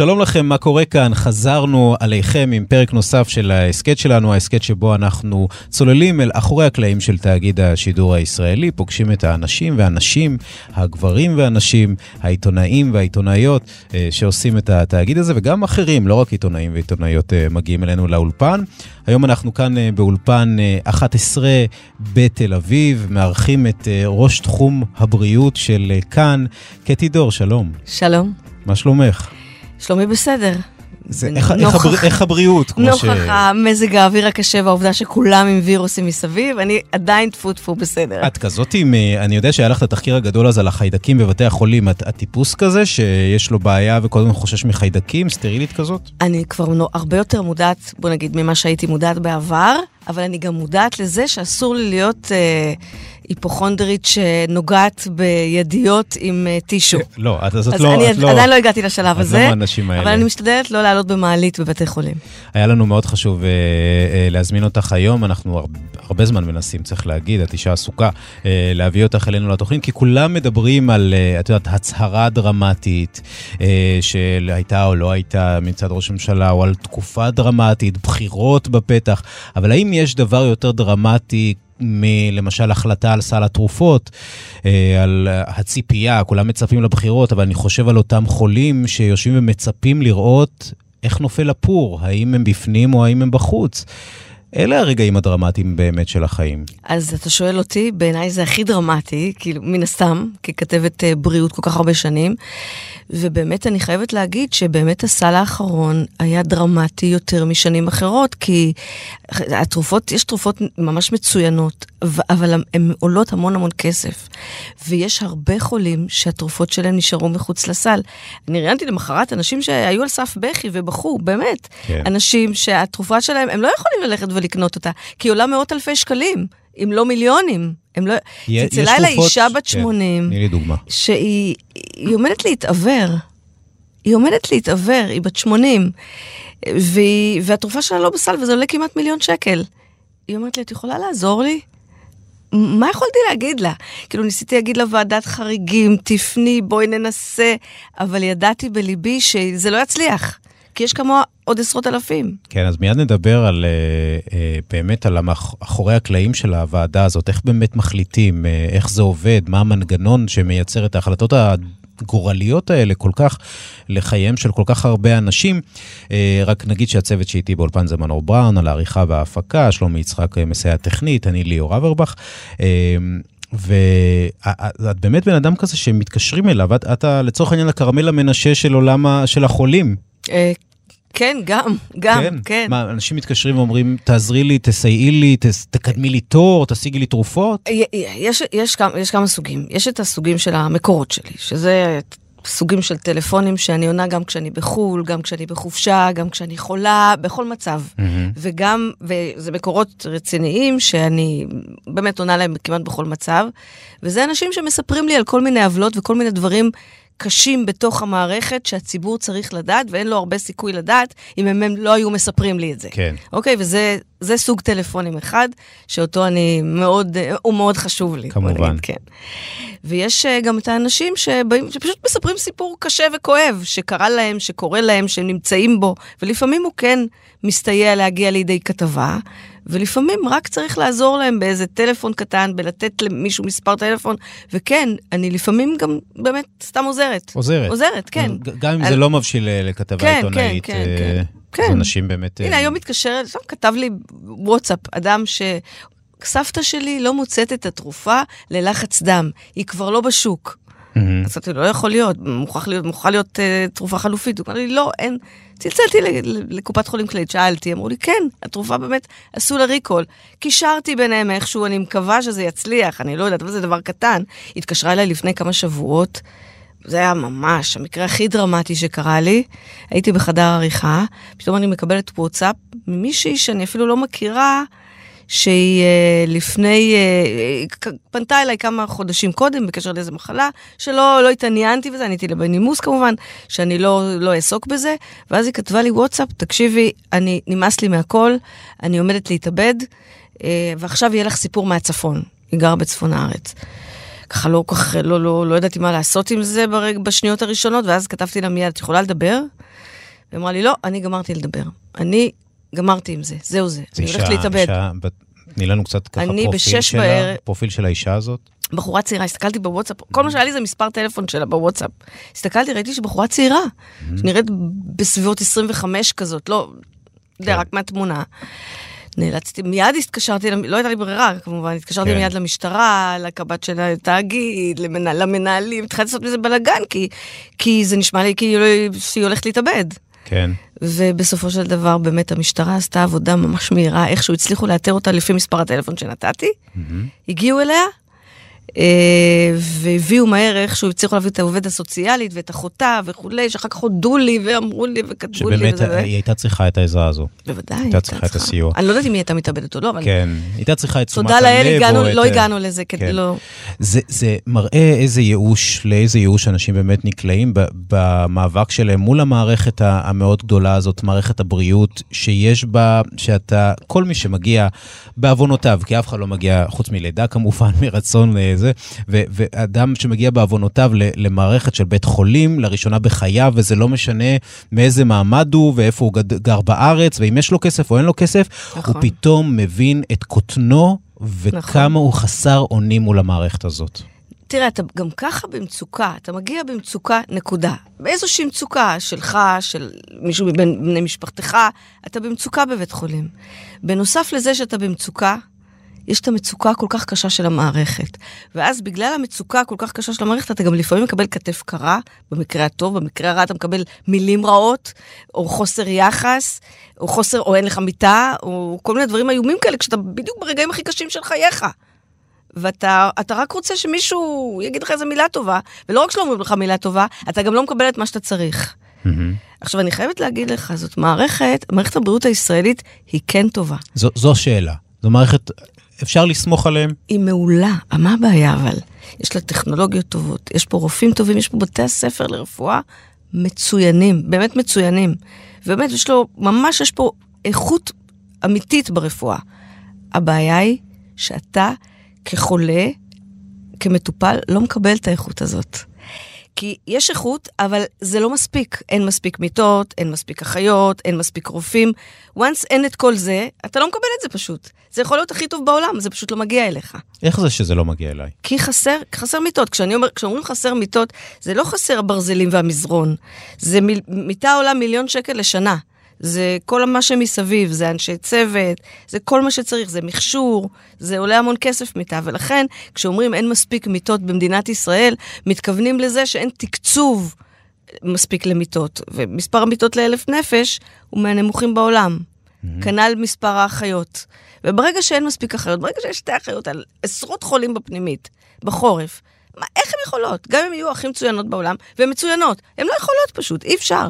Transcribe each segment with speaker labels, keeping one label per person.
Speaker 1: שלום לכם, מה קורה כאן? חזרנו עליכם עם פרק נוסף של ההסכת שלנו, ההסכת שבו אנחנו צוללים אל אחורי הקלעים של תאגיד השידור הישראלי, פוגשים את האנשים והנשים, הגברים והנשים, העיתונאים והעיתונאיות אה, שעושים את התאגיד הזה, וגם אחרים, לא רק עיתונאים ועיתונאיות אה, מגיעים אלינו לאולפן. היום אנחנו כאן אה, באולפן 11 בתל אביב, מארחים את ראש תחום הבריאות של כאן, קטי דור, שלום.
Speaker 2: שלום.
Speaker 1: מה שלומך?
Speaker 2: שלומי בסדר.
Speaker 1: זה איך, נוכח, איך, איך הבריאות?
Speaker 2: כמו נוכח ש... המזג האוויר הקשה והעובדה שכולם עם וירוסים מסביב, אני עדיין טפו טפו בסדר.
Speaker 1: את כזאת עם, אה, אני יודע שהיה לך את התחקיר הגדול הזה על החיידקים בבתי החולים, את, את טיפוס כזה שיש לו בעיה וכל הזמן חושש מחיידקים, סטרילית כזאת?
Speaker 2: אני כבר הרבה יותר מודעת, בוא נגיד, ממה שהייתי מודעת בעבר, אבל אני גם מודעת לזה שאסור לי להיות... אה, היפוכונדרית שנוגעת בידיות עם uh, טישו.
Speaker 1: לא, את, אז את
Speaker 2: אז
Speaker 1: לא...
Speaker 2: אני לא, עדיין לא הגעתי לשלב
Speaker 1: את
Speaker 2: הזה,
Speaker 1: לא.
Speaker 2: אבל אני משתדלת לא לעלות במעלית בבתי חולים.
Speaker 1: היה לנו מאוד חשוב uh, להזמין אותך היום, אנחנו הרבה, זמן מנסים, צריך להגיד, את אישה עסוקה, להביא אותך אלינו לתוכנית, כי כולם מדברים על, את יודעת, הצהרה דרמטית uh, שהייתה או לא הייתה מצד ראש הממשלה, או על תקופה דרמטית, בחירות בפתח, אבל האם יש דבר יותר דרמטי? מלמשל החלטה על סל התרופות, אה, על הציפייה, כולם מצפים לבחירות, אבל אני חושב על אותם חולים שיושבים ומצפים לראות איך נופל הפור, האם הם בפנים או האם הם בחוץ. אלה הרגעים הדרמטיים באמת של החיים.
Speaker 2: אז אתה שואל אותי, בעיניי זה הכי דרמטי, כאילו, מן הסתם, ככתבת אה, בריאות כל כך הרבה שנים. ובאמת אני חייבת להגיד שבאמת הסל האחרון היה דרמטי יותר משנים אחרות, כי התרופות, יש תרופות ממש מצוינות, אבל הן עולות המון המון כסף. ויש הרבה חולים שהתרופות שלהם נשארו מחוץ לסל. אני ראיינתי למחרת אנשים שהיו על סף בכי ובכו, באמת. כן. אנשים שהתרופה שלהם, הם לא יכולים ללכת ולקנות אותה, כי היא עולה מאות אלפי שקלים. אם לא מיליונים. הם לא... צלצלה אליי אישה בת 80,
Speaker 1: כן, תני לי דוגמה.
Speaker 2: שהיא עומדת להתעוור. היא עומדת להתעוור, היא בת 80, והיא, והתרופה שלה לא בסל, וזה עולה כמעט מיליון שקל. היא אומרת לי, את יכולה לעזור לי? מה יכולתי להגיד לה? כאילו, ניסיתי להגיד לה ועדת חריגים, תפני, בואי ננסה, אבל ידעתי בליבי שזה לא יצליח. כי יש כמוה עוד עשרות אלפים.
Speaker 1: כן, אז מיד נדבר על, אה, אה, באמת על אחורי הקלעים של הוועדה הזאת, איך באמת מחליטים, אה, איך זה עובד, מה המנגנון שמייצר את ההחלטות הגורליות האלה כל כך לחייהם של כל כך הרבה אנשים. רק נגיד שהצוות שאיתי באולפן זה מנור בראון, על העריכה וההפקה, שלומי יצחק מסייע טכנית, אני ליאור אברבך. ואת באמת בן אדם כזה שמתקשרים אליו, את, אתה לצורך העניין הקרמל המנשה של עולם של החולים.
Speaker 2: כן, גם, גם, כן.
Speaker 1: כן. מה, אנשים מתקשרים ואומרים, תעזרי לי, תסייעי לי, ת, תקדמי לי תור, תשיגי לי תרופות?
Speaker 2: יש, יש, כמה, יש כמה סוגים. יש את הסוגים של המקורות שלי, שזה סוגים של טלפונים שאני עונה גם כשאני בחו"ל, גם כשאני בחופשה, גם כשאני חולה, בכל מצב. Mm-hmm. וגם, וזה מקורות רציניים שאני באמת עונה להם כמעט בכל מצב, וזה אנשים שמספרים לי על כל מיני עוולות וכל מיני דברים קשים בתוך המערכת שהציבור צריך לדעת, ואין לו הרבה סיכוי לדעת אם הם, הם לא היו מספרים לי את זה.
Speaker 1: כן.
Speaker 2: אוקיי, וזה סוג טלפונים אחד, שאותו אני מאוד, הוא מאוד חשוב לי.
Speaker 1: כמובן. נגיד,
Speaker 2: כן. ויש אה, גם את האנשים שבאים, שפשוט מספרים סיפור קשה וכואב, שקרה להם, שקורה להם, שהם נמצאים בו, ולפעמים הוא כן מסתייע להגיע לידי כתבה, ולפעמים רק צריך לעזור להם באיזה טלפון קטן, בלתת למישהו מספר טלפון, וכן, אני לפעמים גם באמת סתם עוזרת.
Speaker 1: עוזרת.
Speaker 2: עוזרת, כן.
Speaker 1: גם אם על... זה לא מבשיל אה, לכתבה כן, עיתונאית.
Speaker 2: כן, כן, כן. כן.
Speaker 1: אנשים באמת...
Speaker 2: הנה, היום מתקשר, שם כתב לי וואטסאפ, אדם ש... סבתא שלי לא מוצאת את התרופה ללחץ דם, היא כבר לא בשוק. Mm-hmm. אז אמרתי, לא יכול להיות, מוכרח להיות, מוכרחה להיות uh, תרופה חלופית. הוא אמר לי, לא, אין. צלצלתי לקופת חולים כללית, שאלתי, אמרו לי, כן, התרופה באמת, עשו לה ריקול. קישרתי ביניהם איכשהו, אני מקווה שזה יצליח, אני לא יודעת, אבל זה דבר קטן. התקשרה אליי לפני כמה שבועות זה היה ממש המקרה הכי דרמטי שקרה לי. הייתי בחדר עריכה, פתאום אני מקבלת וואטסאפ ממישהי שאני אפילו לא מכירה, שהיא אה, לפני, אה, פנתה אליי כמה חודשים קודם בקשר לאיזה מחלה, שלא לא התעניינתי בזה, עניתי לה בנימוס כמובן, שאני לא, לא אעסוק בזה, ואז היא כתבה לי וואטסאפ, תקשיבי, אני, נמאס לי מהכל, אני עומדת להתאבד, אה, ועכשיו יהיה לך סיפור מהצפון. היא גרה בצפון הארץ. ככה לא כל כך, לא, לא, לא ידעתי מה לעשות עם זה ברג, בשניות הראשונות, ואז כתבתי לה מיד, את יכולה לדבר? היא אמרה לי, לא, אני גמרתי לדבר. אני גמרתי עם זה, זהו זה, אני הולכת להתאבד.
Speaker 1: אישה, תני לנו קצת ככה פרופיל של, בער... פרופיל של האישה הזאת.
Speaker 2: בחורה צעירה, הסתכלתי בוואטסאפ, כל מה שהיה לי זה מספר טלפון שלה בוואטסאפ. הסתכלתי, ראיתי שבחורה צעירה, mm-hmm. שנראית בסביבות 25 כזאת, לא, אתה יודע, כן. רק מהתמונה. נאלצתי, מיד התקשרתי, לא הייתה לי ברירה, כמובן, התקשרתי כן. מיד למשטרה, לקב"ט של התאגיד, למנהל, למנהלים, התחלתי לעשות מזה בלאגן, כי, כי זה נשמע לי כאילו שהיא הולכת להתאבד.
Speaker 1: כן.
Speaker 2: ובסופו של דבר, באמת, המשטרה עשתה עבודה ממש מהירה, איכשהו הצליחו לאתר אותה לפי מספר הטלפון שנתתי. Mm-hmm. הגיעו אליה, והביאו מהר איכשהו, הצליחו להביא את העובד הסוציאלית ואת אחותה וכולי, שאחר כך הודו לי ואמרו לי וכתבו לי.
Speaker 1: שבאמת היא הייתה צריכה את העזרה הזו.
Speaker 2: בוודאי,
Speaker 1: הייתה צריכה את הסיוע.
Speaker 2: אני לא יודעת אם היא הייתה מתאבדת או לא, אבל...
Speaker 1: כן, הייתה צריכה את תשומת
Speaker 2: הלב. תודה לאל, לא הגענו לזה, כדי כן. לא...
Speaker 1: זה מראה איזה ייאוש, לאיזה ייאוש אנשים באמת נקלעים במאבק שלהם מול המערכת המאוד גדולה הזאת, מערכת הבריאות, שיש בה, שאתה, כל מי שמגיע בעוונותיו, כי אף אחד לא מגיע, חוץ מלידה כמובן, מרצון אה, זה, ו- ואדם שמגיע בעוונותיו למערכת של בית חולים, לראשונה בחייו, וזה לא משנה מאיזה מעמד הוא ואיפה הוא גר בארץ, ואם יש לו כסף או אין לו כסף, נכון. הוא פתאום מבין את קוטנו וכמה נכון. הוא חסר אונים מול המערכת הזאת.
Speaker 2: תראה, אתה גם ככה במצוקה, אתה מגיע במצוקה, נקודה. באיזושהי מצוקה שלך, של מישהו מבין בני משפחתך, אתה במצוקה בבית חולים. בנוסף לזה שאתה במצוקה, יש את המצוקה הכל כך קשה של המערכת. ואז בגלל המצוקה הכל כך קשה של המערכת, אתה גם לפעמים מקבל כתף קרה, במקרה הטוב, במקרה הרע אתה מקבל מילים רעות, או חוסר יחס, או חוסר, או אין לך מיטה, או כל מיני דברים איומים כאלה, כשאתה בדיוק ברגעים הכי קשים של חייך. ואתה רק רוצה שמישהו יגיד לך איזה מילה טובה, ולא רק שלא אומרים לך מילה טובה, אתה גם לא מקבל את מה שאתה צריך. Mm-hmm. עכשיו, אני חייבת להגיד לך, זאת מערכת, מערכת הבריאות הישראלית היא כן טובה.
Speaker 1: זו, זו שאלה. זו מערכת אפשר לסמוך עליהם?
Speaker 2: היא מעולה. מה הבעיה אבל? יש לה טכנולוגיות טובות, יש פה רופאים טובים, יש פה בתי הספר לרפואה מצוינים, באמת מצוינים. ובאמת, יש לו, ממש יש פה איכות אמיתית ברפואה. הבעיה היא שאתה כחולה, כמטופל, לא מקבל את האיכות הזאת. כי יש איכות, אבל זה לא מספיק. אין מספיק מיטות, אין מספיק אחיות, אין מספיק רופאים. once אין את כל זה, אתה לא מקבל את זה פשוט. זה יכול להיות הכי טוב בעולם, זה פשוט לא מגיע אליך.
Speaker 1: איך זה שזה לא מגיע אליי?
Speaker 2: כי חסר, חסר מיטות. כשאני אומר, כשאומרים חסר מיטות, זה לא חסר הברזלים והמזרון. זה מיל, מיטה עולה מיליון שקל לשנה. זה כל מה שמסביב, זה אנשי צוות, זה כל מה שצריך, זה מכשור, זה עולה המון כסף מיטה, ולכן כשאומרים אין מספיק מיטות במדינת ישראל, מתכוונים לזה שאין תקצוב מספיק למיטות, ומספר המיטות לאלף נפש הוא מהנמוכים בעולם. Mm-hmm. כנ"ל מספר האחיות. וברגע שאין מספיק אחיות, ברגע שיש שתי אחיות על עשרות חולים בפנימית, בחורף, מה, איך הן יכולות? גם אם יהיו הכי מצוינות בעולם, והן מצוינות, הן לא יכולות פשוט, אי אפשר.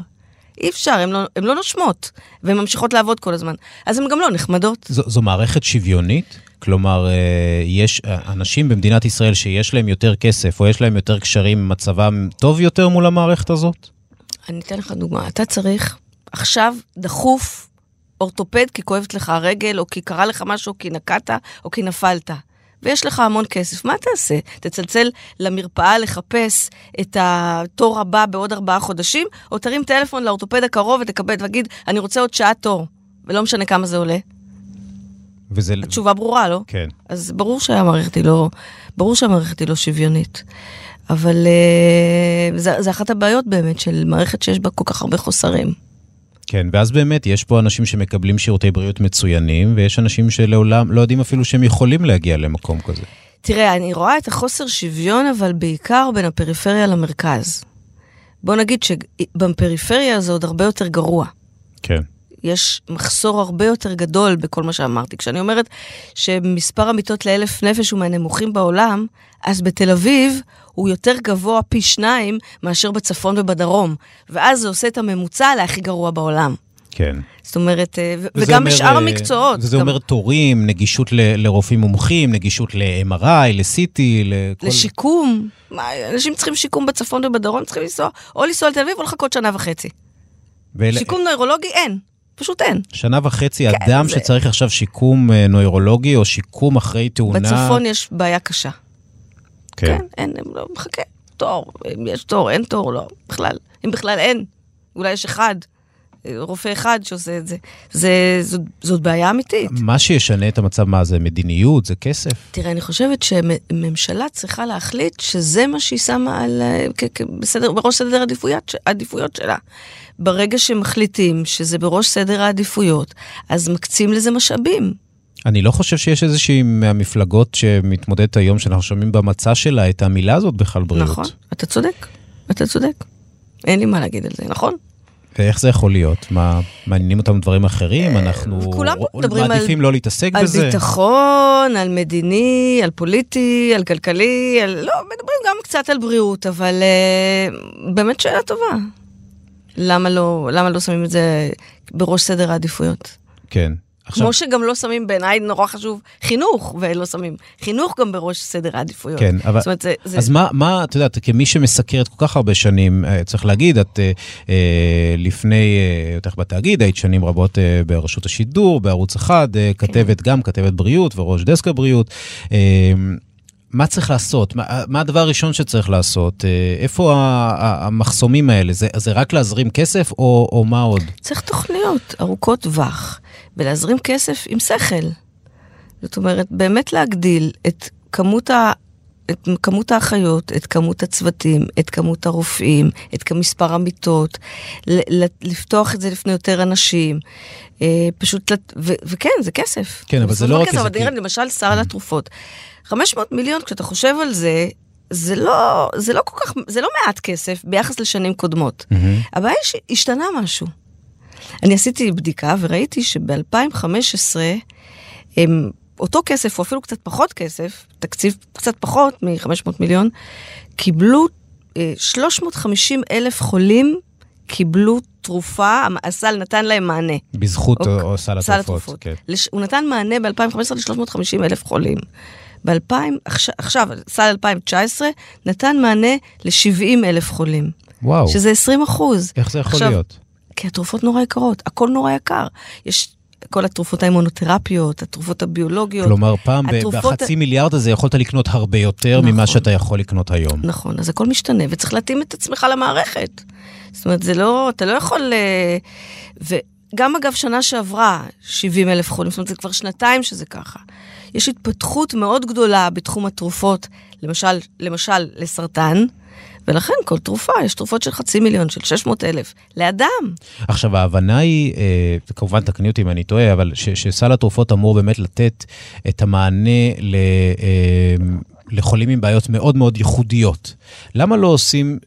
Speaker 2: אי אפשר, הן לא, לא נושמות, והן ממשיכות לעבוד כל הזמן. אז הן גם לא נחמדות.
Speaker 1: זו, זו מערכת שוויונית? כלומר, אה, יש אה, אנשים במדינת ישראל שיש להם יותר כסף, או יש להם יותר קשרים, מצבם טוב יותר מול המערכת הזאת?
Speaker 2: אני אתן לך דוגמה. אתה צריך עכשיו, דחוף, אורתופד כי כואבת לך הרגל, או כי קרה לך משהו, כי נקעת, או כי נפלת. ויש לך המון כסף, מה תעשה? תצלצל למרפאה לחפש את התור הבא בעוד ארבעה חודשים, או תרים טלפון לאורתופד הקרוב ותקבל, ותגיד, אני רוצה עוד שעה תור, ולא משנה כמה זה עולה.
Speaker 1: וזה...
Speaker 2: התשובה ברורה, לא?
Speaker 1: כן.
Speaker 2: אז ברור שהמערכת היא לא, ברור שהמערכת היא לא שוויונית. אבל uh, זה אחת הבעיות באמת של מערכת שיש בה כל כך הרבה חוסרים.
Speaker 1: כן, ואז באמת יש פה אנשים שמקבלים שירותי בריאות מצוינים, ויש אנשים שלעולם לא יודעים אפילו שהם יכולים להגיע למקום כזה.
Speaker 2: תראה, אני רואה את החוסר שוויון, אבל בעיקר בין הפריפריה למרכז. בוא נגיד שבפריפריה זה עוד הרבה יותר גרוע.
Speaker 1: כן.
Speaker 2: יש מחסור הרבה יותר גדול בכל מה שאמרתי. כשאני אומרת שמספר המיטות לאלף נפש הוא מהנמוכים בעולם, אז בתל אביב הוא יותר גבוה פי שניים מאשר בצפון ובדרום. ואז זה עושה את הממוצע להכי גרוע בעולם.
Speaker 1: כן.
Speaker 2: זאת אומרת, אה, וגם
Speaker 1: אומר,
Speaker 2: בשאר
Speaker 1: אה,
Speaker 2: המקצועות.
Speaker 1: זה
Speaker 2: גם
Speaker 1: אומר תורים, נגישות ל- לרופאים מומחים, נגישות ל-MRI, ל-CT, לכל...
Speaker 2: לשיקום. מה, אנשים צריכים שיקום בצפון ובדרום, צריכים לנסוע, או לנסוע לתל אביב או לחכות שנה וחצי.
Speaker 1: ואלה-
Speaker 2: שיקום נוירולוגי אין, פשוט אין.
Speaker 1: שנה וחצי,
Speaker 2: כן,
Speaker 1: אדם
Speaker 2: זה-
Speaker 1: שצריך עכשיו שיקום אה, נוירולוגי או שיקום אחרי תאונה...
Speaker 2: בצפון יש בעיה קשה.
Speaker 1: כן.
Speaker 2: כן, אין, הם לא, מחכה. תור, אם יש תור, אין תור, לא, בכלל. אם בכלל אין, אולי יש אחד, אה, רופא אחד שעושה את זה. זה זאת, זאת בעיה אמיתית.
Speaker 1: מה שישנה את המצב, מה זה מדיניות, זה כסף?
Speaker 2: תראה, אני חושבת שממשלה צריכה להחליט שזה מה שהיא שמה על, אה, בסדר, בראש סדר העדיפויות, ש- העדיפויות שלה. ברגע שמחליטים שזה בראש סדר העדיפויות, אז מקצים לזה משאבים.
Speaker 1: אני לא חושב שיש איזושהי מהמפלגות שמתמודדת היום, שאנחנו שומעים במצע שלה את המילה הזאת בכלל בריאות.
Speaker 2: נכון, אתה צודק, אתה צודק. אין לי מה להגיד על זה, נכון?
Speaker 1: ואיך זה יכול להיות? מה, מעניינים אותם דברים אחרים? אנחנו
Speaker 2: אה, כולם מדברים על-
Speaker 1: מעדיפים לא להתעסק
Speaker 2: על
Speaker 1: בזה?
Speaker 2: ביטחון, על מדיני, על פוליטי, על כלכלי, על... לא, מדברים גם קצת על בריאות, אבל uh, באמת שאלה טובה. למה לא, למה לא שמים את זה בראש סדר העדיפויות?
Speaker 1: כן. עכשיו,
Speaker 2: כמו שגם לא שמים, בעיניי נורא חשוב, חינוך, ולא שמים חינוך גם בראש סדר העדיפויות.
Speaker 1: כן, אבל...
Speaker 2: זאת אומרת, זה... זה...
Speaker 1: אז מה, מה, את יודעת, כמי שמסקרת כל כך הרבה שנים, אה, צריך להגיד, את אה, אה, לפני, אה, יותר בתאגיד, היית שנים רבות אה, ברשות השידור, בערוץ אחד, אה,
Speaker 2: כן.
Speaker 1: כתבת גם, כתבת בריאות וראש דסק הבריאות. אה, מה צריך לעשות? מה, מה הדבר הראשון שצריך לעשות? אה, איפה המחסומים האלה? זה, זה רק להזרים כסף או, או מה עוד?
Speaker 2: צריך תוכניות ארוכות טווח, ולהזרים כסף עם שכל. זאת אומרת, באמת להגדיל את כמות. את כמות האחיות, את כמות הצוותים, את כמות הרופאים, את מספר המיטות, לפתוח את זה לפני יותר אנשים. אה, פשוט. ו- וכן, זה כסף.
Speaker 1: כן, אבל זה לא רק
Speaker 2: כסף. אבל תראה, למשל, סל התרופות. 500 מיליון, כשאתה חושב על זה, זה לא, זה לא כל כך, זה לא מעט כסף ביחס לשנים קודמות. הבעיה היא שהשתנה משהו. אני עשיתי בדיקה וראיתי שב-2015, אותו כסף, או אפילו קצת פחות כסף, תקציב קצת פחות מ-500 מיליון, קיבלו אה, 350 אלף חולים, קיבלו תרופה, הסל נתן להם מענה.
Speaker 1: בזכות
Speaker 2: אוקיי.
Speaker 1: או, או סל
Speaker 2: סל
Speaker 1: התרופות.
Speaker 2: התרופות.
Speaker 1: כן.
Speaker 2: לש... הוא נתן מענה ב-2015 ל-350 אלף חולים. ב-2000, עכשיו, עכשיו, סל 2019 נתן מענה ל-70 אלף חולים.
Speaker 1: וואו,
Speaker 2: שזה 20 אחוז.
Speaker 1: איך זה יכול
Speaker 2: עכשיו,
Speaker 1: להיות?
Speaker 2: כי התרופות נורא יקרות, הכל נורא יקר. יש כל התרופות האימונותרפיות, התרופות הביולוגיות.
Speaker 1: כלומר, פעם
Speaker 2: התרופות-
Speaker 1: בחצי מיליארד הזה יכולת לקנות הרבה יותר ממה
Speaker 2: נכון.
Speaker 1: שאתה יכול לקנות היום.
Speaker 2: נכון, אז הכל משתנה, וצריך להתאים את עצמך למערכת. זאת אומרת, זה לא, אתה לא יכול... אה, וגם אגב, שנה שעברה, 70 אלף חולים, זאת אומרת, זה כבר שנתיים שזה ככה. יש התפתחות מאוד גדולה בתחום התרופות, למשל, למשל לסרטן, ולכן כל תרופה, יש תרופות של חצי מיליון, של 600 אלף, לאדם.
Speaker 1: עכשיו, ההבנה היא, אה, כמובן, תקני אותי אם אני טועה, אבל ש, שסל התרופות אמור באמת לתת את המענה ל, אה, לחולים עם בעיות מאוד מאוד ייחודיות. למה לא עושים...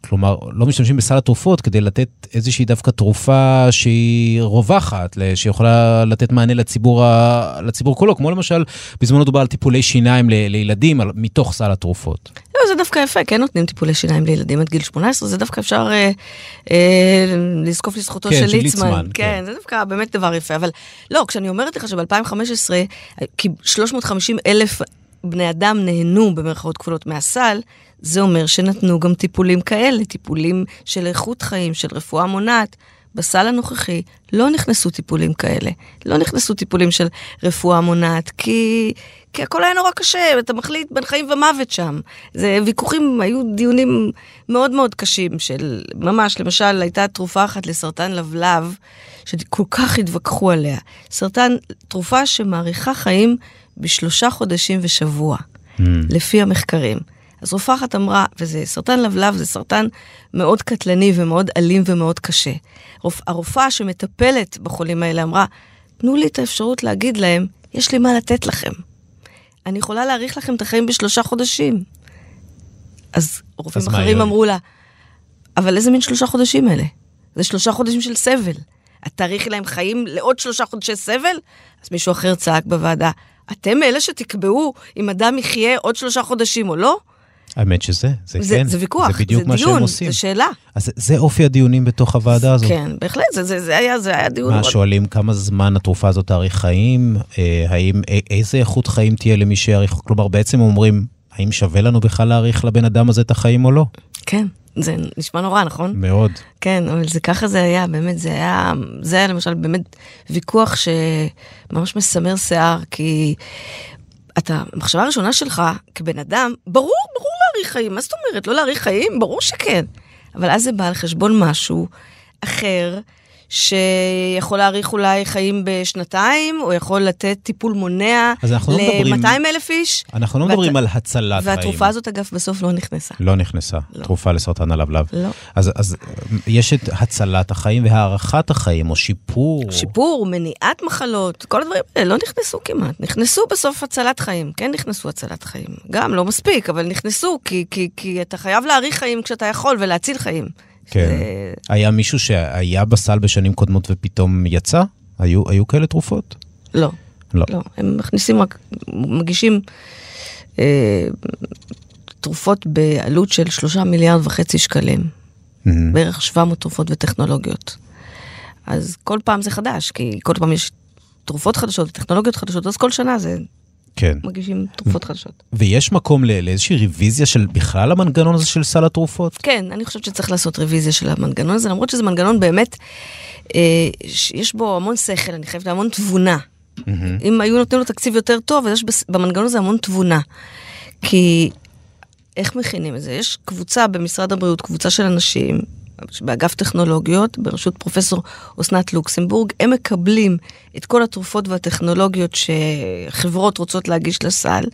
Speaker 1: כלומר, לא משתמשים בסל התרופות כדי לתת איזושהי דווקא תרופה שהיא רווחת, שיכולה לתת מענה לציבור, ה, לציבור כולו, כמו למשל, בזמנו דובר על טיפולי שיניים ל, לילדים על, מתוך סל התרופות.
Speaker 2: זה דווקא יפה, כן נותנים טיפולי שיניים לילדים עד גיל 18, זה דווקא אפשר אה, אה, לזקוף לזכותו
Speaker 1: כן,
Speaker 2: של
Speaker 1: של
Speaker 2: ליצמן.
Speaker 1: ליצמן,
Speaker 2: כן,
Speaker 1: כן.
Speaker 2: זה דווקא באמת דבר יפה, אבל לא, כשאני אומרת לך שב-2015, 350 אלף בני אדם נהנו במרכאות כפולות מהסל, זה אומר שנתנו גם טיפולים כאלה, טיפולים של איכות חיים, של רפואה מונעת. בסל הנוכחי לא נכנסו טיפולים כאלה, לא נכנסו טיפולים של רפואה מונעת, כי, כי הכל היה נורא קשה, אתה מחליט בין חיים ומוות שם. זה ויכוחים, היו דיונים מאוד מאוד קשים של ממש, למשל, הייתה תרופה אחת לסרטן לבלב, שכל כך התווכחו עליה. סרטן, תרופה שמאריכה חיים בשלושה חודשים ושבוע, לפי המחקרים. אז רופאה אחת אמרה, וזה סרטן לבלב, זה סרטן מאוד קטלני ומאוד אלים ומאוד קשה. רופ, הרופאה שמטפלת בחולים האלה אמרה, תנו לי את האפשרות להגיד להם, יש לי מה לתת לכם. אני יכולה להאריך לכם את החיים בשלושה חודשים. אז רופאים אחרים אמרו לה, אבל איזה מין שלושה חודשים אלה? זה שלושה חודשים של סבל. את תאריכי להם חיים לעוד שלושה חודשי סבל? אז מישהו אחר צעק בוועדה, אתם אלה שתקבעו אם אדם יחיה עוד שלושה חודשים או לא?
Speaker 1: האמת שזה, זה,
Speaker 2: זה,
Speaker 1: כן.
Speaker 2: זה ויכוח,
Speaker 1: זה בדיוק
Speaker 2: זה
Speaker 1: מה
Speaker 2: דיון,
Speaker 1: שהם עושים.
Speaker 2: זה שאלה.
Speaker 1: אז זה- זה אופי הדיונים בתוך הוועדה הזאת.
Speaker 2: כן, בהחלט, זה, זה, זה, היה, זה היה דיון
Speaker 1: מה,
Speaker 2: מאוד
Speaker 1: שואלים כמה זמן התרופה הזאת תאריך חיים? אה, האם, א- איזה איכות חיים תהיה למי שיאריך? כלומר, בעצם אומרים, האם שווה לנו בכלל להאריך לבן אדם הזה את החיים או לא?
Speaker 2: כן, זה נשמע נורא, נכון?
Speaker 1: מאוד.
Speaker 2: כן, אבל זה ככה זה היה, באמת, זה היה, זה היה למשל באמת ויכוח שממש מסמר שיער, כי אתה, המחשבה הראשונה שלך כבן אדם, ברור, ברור להאריך חיים, מה זאת אומרת? לא להאריך חיים? ברור שכן. אבל אז זה בא על חשבון משהו אחר, שיכול להאריך אולי חיים בשנתיים, או יכול לתת טיפול מונע
Speaker 1: אז אנחנו לא מדברים-
Speaker 2: ל-200 אלף איש.
Speaker 1: אנחנו לא
Speaker 2: והת-
Speaker 1: מדברים על הצלת חיים.
Speaker 2: והתרופה הזאת, אגב, בסוף לא נכנסה.
Speaker 1: לא נכנסה,
Speaker 2: לא.
Speaker 1: תרופה לסרטן הלבלב.
Speaker 2: לא.
Speaker 1: אז, אז יש את הצלת החיים והארכת החיים, או שיפור.
Speaker 2: שיפור, מניעת מחלות, כל הדברים האלה לא נכנסו כמעט. נכנסו בסוף הצלת חיים, כן נכנסו הצלת חיים. גם לא מספיק, אבל נכנסו, כי, כי, כי אתה חייב להאריך חיים כשאתה יכול ולהציל חיים.
Speaker 1: כן.
Speaker 2: זה-
Speaker 1: היה מישהו שהיה בסל בשנים קודמות ופתאום יצא? היו, היו כאלה תרופות?
Speaker 2: לא,
Speaker 1: לא.
Speaker 2: לא. הם מכניסים רק, מגישים אה, תרופות בעלות של שלושה מיליארד וחצי שקלים.
Speaker 1: מהמם.
Speaker 2: בערך 700 תרופות וטכנולוגיות. אז כל פעם זה חדש, כי כל פעם יש תרופות חדשות וטכנולוגיות חדשות, אז כל שנה זה
Speaker 1: כן.
Speaker 2: מגישים תרופות חדשות.
Speaker 1: ויש מקום לאיזושהי רוויזיה של בכלל המנגנון הזה של סל התרופות?
Speaker 2: כן, אני חושבת שצריך לעשות רוויזיה של המנגנון הזה, למרות שזה מנגנון באמת, אה, יש בו המון שכל, אני חייבת המון תבונה. אם היו נותנים לו תקציב יותר טוב, אז יש במנגנון הזה המון תבונה. כי איך מכינים את זה? יש קבוצה במשרד הבריאות, קבוצה של אנשים, באגף טכנולוגיות, בראשות פרופסור אסנת לוקסמבורג, הם מקבלים את כל התרופות והטכנולוגיות שחברות רוצות להגיש לסל,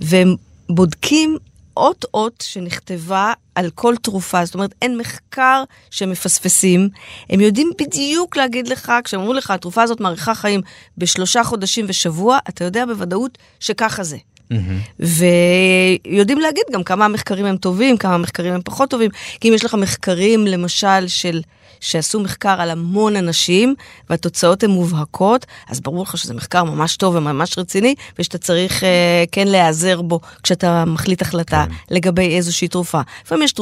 Speaker 2: והם בודקים אות-אות שנכתבה על כל תרופה, זאת אומרת, אין מחקר שמפספסים. הם יודעים בדיוק להגיד לך, כשהם אמרו לך, התרופה הזאת מאריכה חיים בשלושה חודשים ושבוע, אתה יודע בוודאות שככה זה. ויודעים להגיד גם כמה המחקרים הם טובים, כמה המחקרים הם פחות טובים. כי אם יש לך מחקרים, למשל, של... שעשו מחקר על המון אנשים, והתוצאות הן מובהקות, אז ברור לך שזה מחקר ממש טוב וממש רציני, ושאתה צריך אה, כן להיעזר בו כשאתה מחליט החלטה
Speaker 1: כן.
Speaker 2: לגבי איזושהי תרופה. לפעמים יש,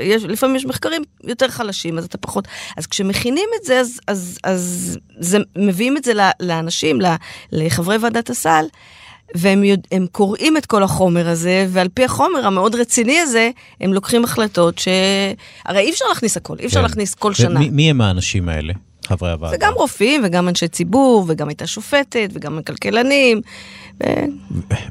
Speaker 2: יש, לפעמים יש מחקרים יותר חלשים, אז אתה פחות... אז כשמכינים את זה, אז, אז, אז זה, מביאים את זה לאנשים, לחברי ועדת הסל, והם יודע, קוראים את כל החומר הזה, ועל פי החומר המאוד רציני הזה, הם לוקחים החלטות ש... הרי אי אפשר להכניס הכל, אי אפשר
Speaker 1: כן.
Speaker 2: להכניס כל שנה.
Speaker 1: ומי מי הם האנשים האלה, חברי הוועדה?
Speaker 2: זה גם רופאים, וגם אנשי ציבור, וגם הייתה שופטת, וגם כלכלנים. ו...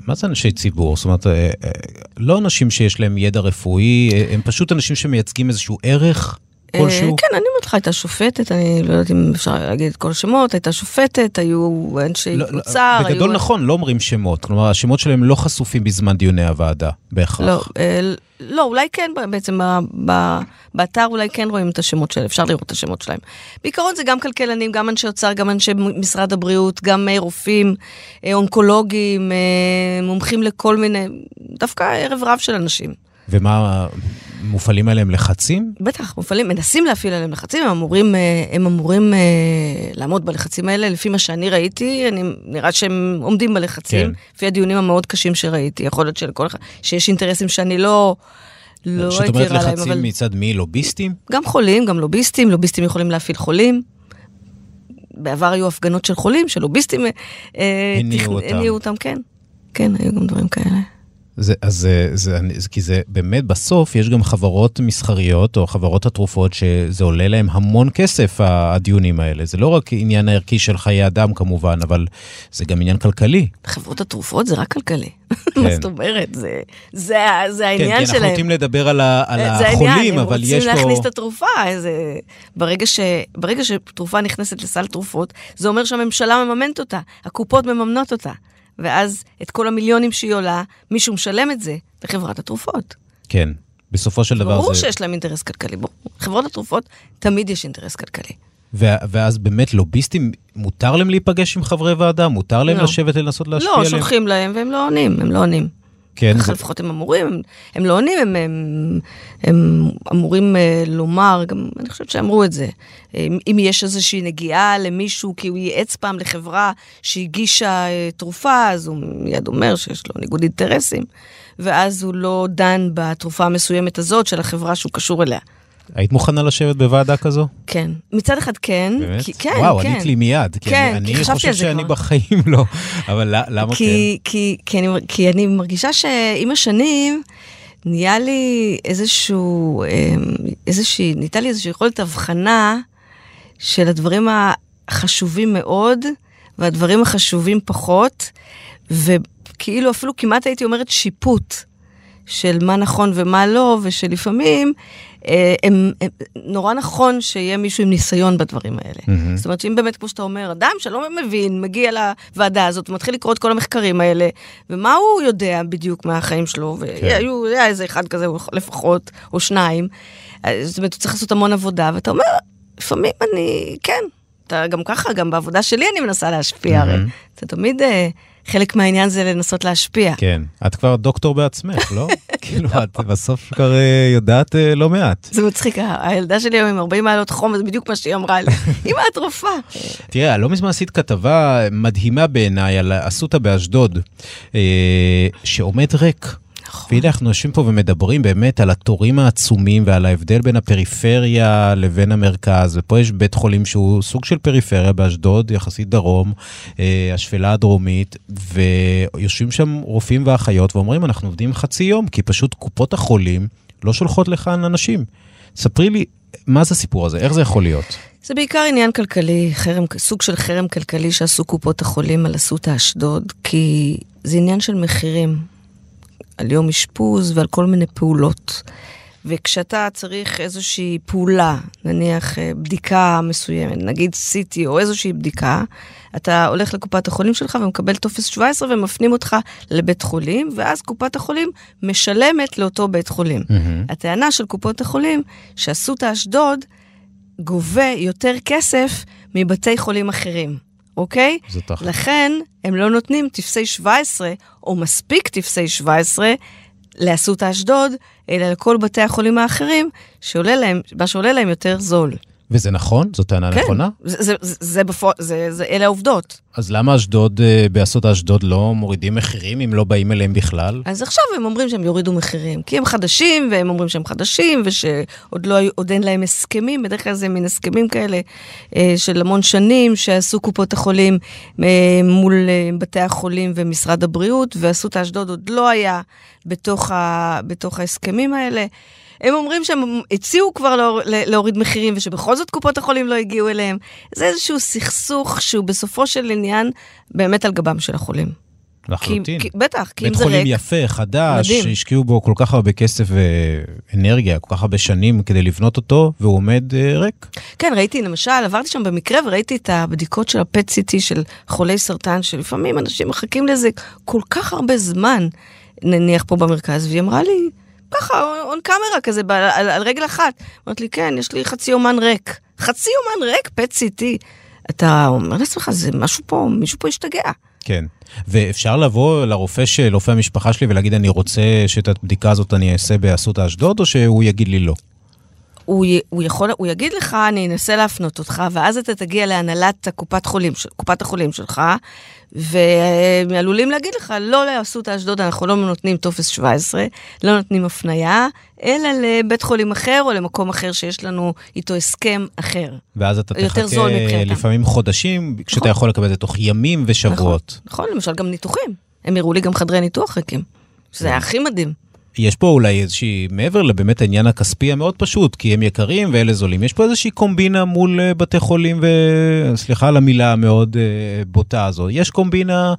Speaker 1: מה זה אנשי ציבור? זאת אומרת, אה, אה, לא אנשים שיש להם ידע רפואי, אה, הם פשוט אנשים שמייצגים איזשהו ערך כלשהו?
Speaker 2: אה, כן, אני אומרת לך, הייתה שופטת, אני לא יודעת אם אפשר להגיד את כל השמות, הייתה שופטת, היו אנשי
Speaker 1: לא, לא,
Speaker 2: אוצר, היו...
Speaker 1: בגדול נכון, לא אומרים שמות. כלומר, השמות שלהם לא חשופים בזמן דיוני הוועדה, בהכרח.
Speaker 2: לא, אה, לא, אולי כן, בעצם באתר אולי כן רואים את השמות שלהם, אפשר לראות את השמות שלהם. בעיקרון זה גם כלכלנים, גם אנשי אוצר, גם אנשי משרד הבריאות, גם אה, רופאים, אונקולוגים, מומחים לכל מיני, דווקא ערב רב של אנשים.
Speaker 1: ומה, מופעלים עליהם לחצים?
Speaker 2: בטח, מופעלים, מנסים להפעיל עליהם לחצים, הם אמורים, אה, הם אמורים אה, לעמוד בלחצים האלה, לפי מה שאני ראיתי, אני, נראה שהם עומדים בלחצים,
Speaker 1: כן.
Speaker 2: לפי הדיונים המאוד קשים שראיתי, יכול להיות שלכל אחד, שיש אינטרסים שאני לא, לא הייתי
Speaker 1: אומרת
Speaker 2: ערה להם,
Speaker 1: לחצים
Speaker 2: אבל
Speaker 1: מצד מי? לוביסטים?
Speaker 2: גם חולים, גם לוביסטים, לוביסטים יכולים להפעיל חולים. בעבר היו הפגנות של חולים, של לוביסטים אה,
Speaker 1: הניעו
Speaker 2: תכנ-
Speaker 1: אותם.
Speaker 2: הניעו אותם, כן. כן, היו גם דברים כאלה.
Speaker 1: זה, אז זה, זה, זה, כי זה באמת, בסוף יש גם חברות מסחריות, או חברות התרופות, שזה עולה להם המון כסף, הדיונים האלה. זה לא רק עניין הערכי של חיי אדם כמובן, אבל זה גם עניין כלכלי.
Speaker 2: חברות התרופות זה רק כלכלי.
Speaker 1: כן.
Speaker 2: מה זאת אומרת? זה, זה, זה
Speaker 1: כן,
Speaker 2: העניין
Speaker 1: כי אנחנו
Speaker 2: שלהם.
Speaker 1: נוטים לדבר על, ה, על
Speaker 2: זה
Speaker 1: החולים,
Speaker 2: העניין,
Speaker 1: אבל יש
Speaker 2: הם
Speaker 1: פה...
Speaker 2: רוצים להכניס את התרופה. איזה... ברגע, ש... ברגע שתרופה נכנסת לסל תרופות, זה אומר שהממשלה מממנת אותה, הקופות מממנות אותה. ואז את כל המיליונים שהיא עולה, מישהו משלם את זה לחברת התרופות.
Speaker 1: כן, בסופו של דבר
Speaker 2: ברור
Speaker 1: זה...
Speaker 2: שיש להם אינטרס כלכלי, ברור. חברות התרופות, תמיד יש אינטרס כלכלי.
Speaker 1: ואז באמת לוביסטים, מותר להם להיפגש עם חברי ועדה? מותר להם
Speaker 2: לא.
Speaker 1: לשבת לנסות להשפיע
Speaker 2: לא,
Speaker 1: עליהם?
Speaker 2: שולחים להם והם לא עונים, הם לא עונים.
Speaker 1: כן.
Speaker 2: ככה
Speaker 1: זה-
Speaker 2: לפחות הם אמורים, הם, לא עונים, הם, הם, הם אמורים אה, לומר, גם אני חושבת שאמרו את זה. אם, אם יש איזושהי נגיעה למישהו, כי הוא ייעץ פעם לחברה שהגישה אה, תרופה, אז הוא מיד אומר שיש לו ניגוד אינטרסים, ואז הוא לא דן בתרופה המסוימת הזאת של החברה שהוא קשור אליה.
Speaker 1: היית מוכנה לשבת בוועדה כזו?
Speaker 2: כן. מצד אחד כן.
Speaker 1: באמת?
Speaker 2: כי, כן,
Speaker 1: וואו,
Speaker 2: כן.
Speaker 1: ענית לי מיד. כי
Speaker 2: כן,
Speaker 1: אני,
Speaker 2: כי
Speaker 1: אני
Speaker 2: חשבתי
Speaker 1: חושב
Speaker 2: על זה
Speaker 1: שאני
Speaker 2: כבר.
Speaker 1: בחיים לא. אבל למה כן?
Speaker 2: כי, כי, כי, אני, כי אני מרגישה שעם השנים נהיה לי איזשהו, אמ, איזושהי, ניתה לי איזושהי יכולת הבחנה של הדברים החשובים מאוד והדברים החשובים פחות, וכאילו אפילו כמעט הייתי אומרת שיפוט של מה נכון ומה לא, ושלפעמים הם, הם, נורא נכון שיהיה מישהו עם ניסיון בדברים האלה.
Speaker 1: מהמם.
Speaker 2: זאת אומרת שאם באמת, כמו שאתה אומר, אדם שלא מבין, מגיע לוועדה הזאת, מתחיל לקרוא את כל המחקרים האלה, ומה הוא יודע בדיוק מהחיים שלו, והיו, היה איזה אחד כזה לפחות, או שניים, אז זאת אומרת, הוא צריך לעשות המון עבודה, ואתה אומר, לפעמים אני, כן, אתה גם ככה, גם בעבודה שלי אני מנסה להשפיע, הרי.
Speaker 1: מהמם.
Speaker 2: אתה תמיד, אה, חלק מהעניין זה לנסות להשפיע.
Speaker 1: כן. את כבר דוקטור בעצמך, לא? כאילו, את בסוף כבר אה, יודעת אה, לא מעט.
Speaker 2: זה מצחיק, הילדה שלי היום עם 40 מעלות חום, זה בדיוק מה שהיא אמרה לי. אמא, את רופאה.
Speaker 1: תראה, לא מזמן עשית כתבה מדהימה בעיניי על אסותא באשדוד, אה, שעומד ריק.
Speaker 2: נכון.
Speaker 1: והנה אנחנו יושבים פה ומדברים באמת על התורים העצומים ועל ההבדל בין הפריפריה לבין המרכז, ופה יש בית חולים שהוא סוג של פריפריה באשדוד, יחסית דרום, אה, השפלה הדרומית, ויושבים שם רופאים ואחיות ואומרים, אנחנו עובדים חצי יום, כי פשוט קופות החולים לא שולחות לכאן אנשים. ספרי לי, מה זה הסיפור הזה? איך זה יכול להיות?
Speaker 2: זה בעיקר עניין כלכלי, חרם, סוג של חרם כלכלי שעשו קופות החולים על אסותא אשדוד, כי זה עניין של מחירים, על יום אשפוז ועל כל מיני פעולות. וכשאתה צריך איזושהי פעולה, נניח אה, בדיקה מסוימת, נגיד CT או איזושהי בדיקה, אתה הולך לקופת החולים שלך ומקבל טופס 17 ומפנים אותך לבית חולים, ואז קופת החולים משלמת לאותו בית חולים.
Speaker 1: מהמם.
Speaker 2: הטענה של קופות החולים, שאסותא אשדוד גובה יותר כסף מבתי חולים אחרים, אוקיי?
Speaker 1: זאת תחת.
Speaker 2: לכן הם לא נותנים טפסי 17, או מספיק טפסי 17, לאסותא אשדוד, אלא לכל בתי החולים האחרים, שעולה להם, מה שעולה להם יותר זול.
Speaker 1: וזה נכון? זו טענה
Speaker 2: כן,
Speaker 1: נכונה?
Speaker 2: זה, זה, זה, זה, בפוע... זה, זה, אלה העובדות.
Speaker 1: אז למה אשדוד, אה, באסותא אשדוד לא מורידים מחירים אם לא באים אליהם בכלל?
Speaker 2: אז עכשיו הם אומרים שהם יורידו מחירים, כי הם חדשים, והם אומרים שהם חדשים, ושעוד לא, אין להם הסכמים, בדרך כלל זה מין הסכמים כאלה אה, של המון שנים, שעשו קופות החולים אה, מול בתי החולים ומשרד הבריאות, ואסותא אשדוד עוד לא היה בתוך, ה, בתוך ההסכמים האלה. הם אומרים שהם הציעו כבר להור- להוריד מחירים, ושבכל זאת קופות החולים לא הגיעו אליהם. זה איזשהו סכסוך שהוא בסופו של עניין באמת על גבם של החולים. כי,
Speaker 1: לחלוטין.
Speaker 2: כי, בטח, כי אם
Speaker 1: בית
Speaker 2: זה
Speaker 1: חולים
Speaker 2: ריק...
Speaker 1: יפה, חדש,
Speaker 2: מדהים.
Speaker 1: שהשקיעו בו כל כך הרבה כסף ואנרגיה, כל כך הרבה שנים כדי לבנות אותו, והוא עומד אה, ריק.
Speaker 2: כן, ראיתי, למשל, עברתי שם במקרה וראיתי את הבדיקות של ה-PET CT של חולי סרטן, שלפעמים אנשים מחכים לזה כל כך הרבה זמן, נניח פה במרכז, והיא אמרה לי, ככה, און קאמרה כזה, ב- על, על רגל אחת. אמרת לי, כן, יש לי חצי יומן ריק. חצי יומן ריק, PET CT. אתה אומר לעצמך, זה משהו פה, מישהו פה השתגע.
Speaker 1: כן. ואפשר לבוא לרופא של רופא המשפחה שלי ולהגיד, אני רוצה שאת הבדיקה הזאת אני אעשה באסותא אשדוד, או שהוא יגיד לי לא?
Speaker 2: הוא, י- הוא יכול, הוא יגיד לך, אני אנסה להפנות אותך, ואז אתה תגיע להנהלת הקופת חולים, קופת החולים שלך, והם עלולים להגיד לך, לא לאסותא אשדוד, אנחנו לא נותנים טופס 17, לא נותנים הפנייה, אלא לבית חולים אחר או למקום אחר שיש לנו איתו הסכם אחר.
Speaker 1: ואז אתה תחכה. לפעמים חודשים, כשאתה
Speaker 2: נכון.
Speaker 1: יכול לקבל את זה תוך ימים ושבועות.
Speaker 2: נכון, נכון, למשל גם ניתוחים. הם הראו לי גם חדרי ניתוח ריקים. שזה היה הכי מדהים.
Speaker 1: יש פה אולי איזושהי, מעבר לבאמת העניין הכספי המאוד פשוט, כי הם יקרים ואלה זולים, יש פה איזושהי קומבינה מול אה, בתי חולים, וסליחה על המילה המאוד אה, בוטה הזו, יש קומבינה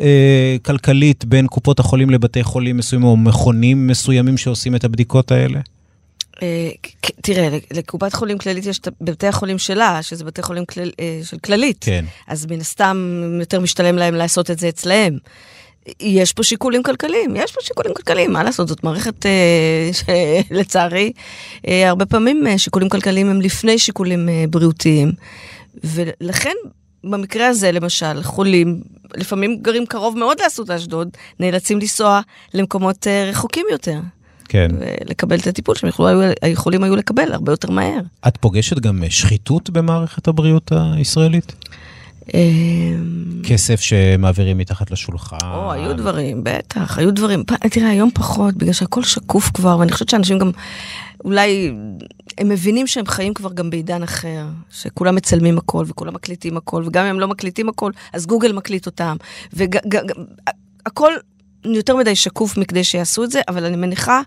Speaker 1: אה, כלכלית בין קופות החולים לבתי חולים מסוימים, או מכונים מסוימים שעושים את הבדיקות האלה?
Speaker 2: אה, תראה, לקופת חולים כללית יש את בתי החולים שלה, שזה בתי חולים כל, של כללית.
Speaker 1: כן.
Speaker 2: אז מן הסתם יותר משתלם להם לעשות את זה אצלהם. יש פה שיקולים כלכליים, יש פה שיקולים כלכליים, מה לעשות, זאת מערכת אה, שלצערי, אה, הרבה פעמים אה, שיקולים כלכליים הם לפני שיקולים אה, בריאותיים, ולכן במקרה הזה, למשל, חולים, לפעמים גרים קרוב מאוד לאסותא אשדוד, נאלצים לנסוע למקומות אה, רחוקים יותר.
Speaker 1: כן.
Speaker 2: ולקבל את הטיפול שהם יכלו, היו- יכולים היו לקבל הרבה יותר מהר.
Speaker 1: את פוגשת גם אה, שחיתות במערכת הבריאות הישראלית?
Speaker 2: אה,
Speaker 1: כסף שמעבירים מתחת לשולחן?
Speaker 2: או, היו דברים, בטח, היו דברים. תראה, היום פחות, בגלל שהכל שקוף כבר, ואני חושבת שאנשים גם, אולי, הם מבינים שהם חיים כבר גם בעידן אחר, שכולם מצלמים הכל וכולם מקליטים הכל, וגם אם הם לא מקליטים הכל, אז גוגל מקליט אותם. והכל יותר מדי שקוף מכדי שיעשו את זה, אבל אני מניחה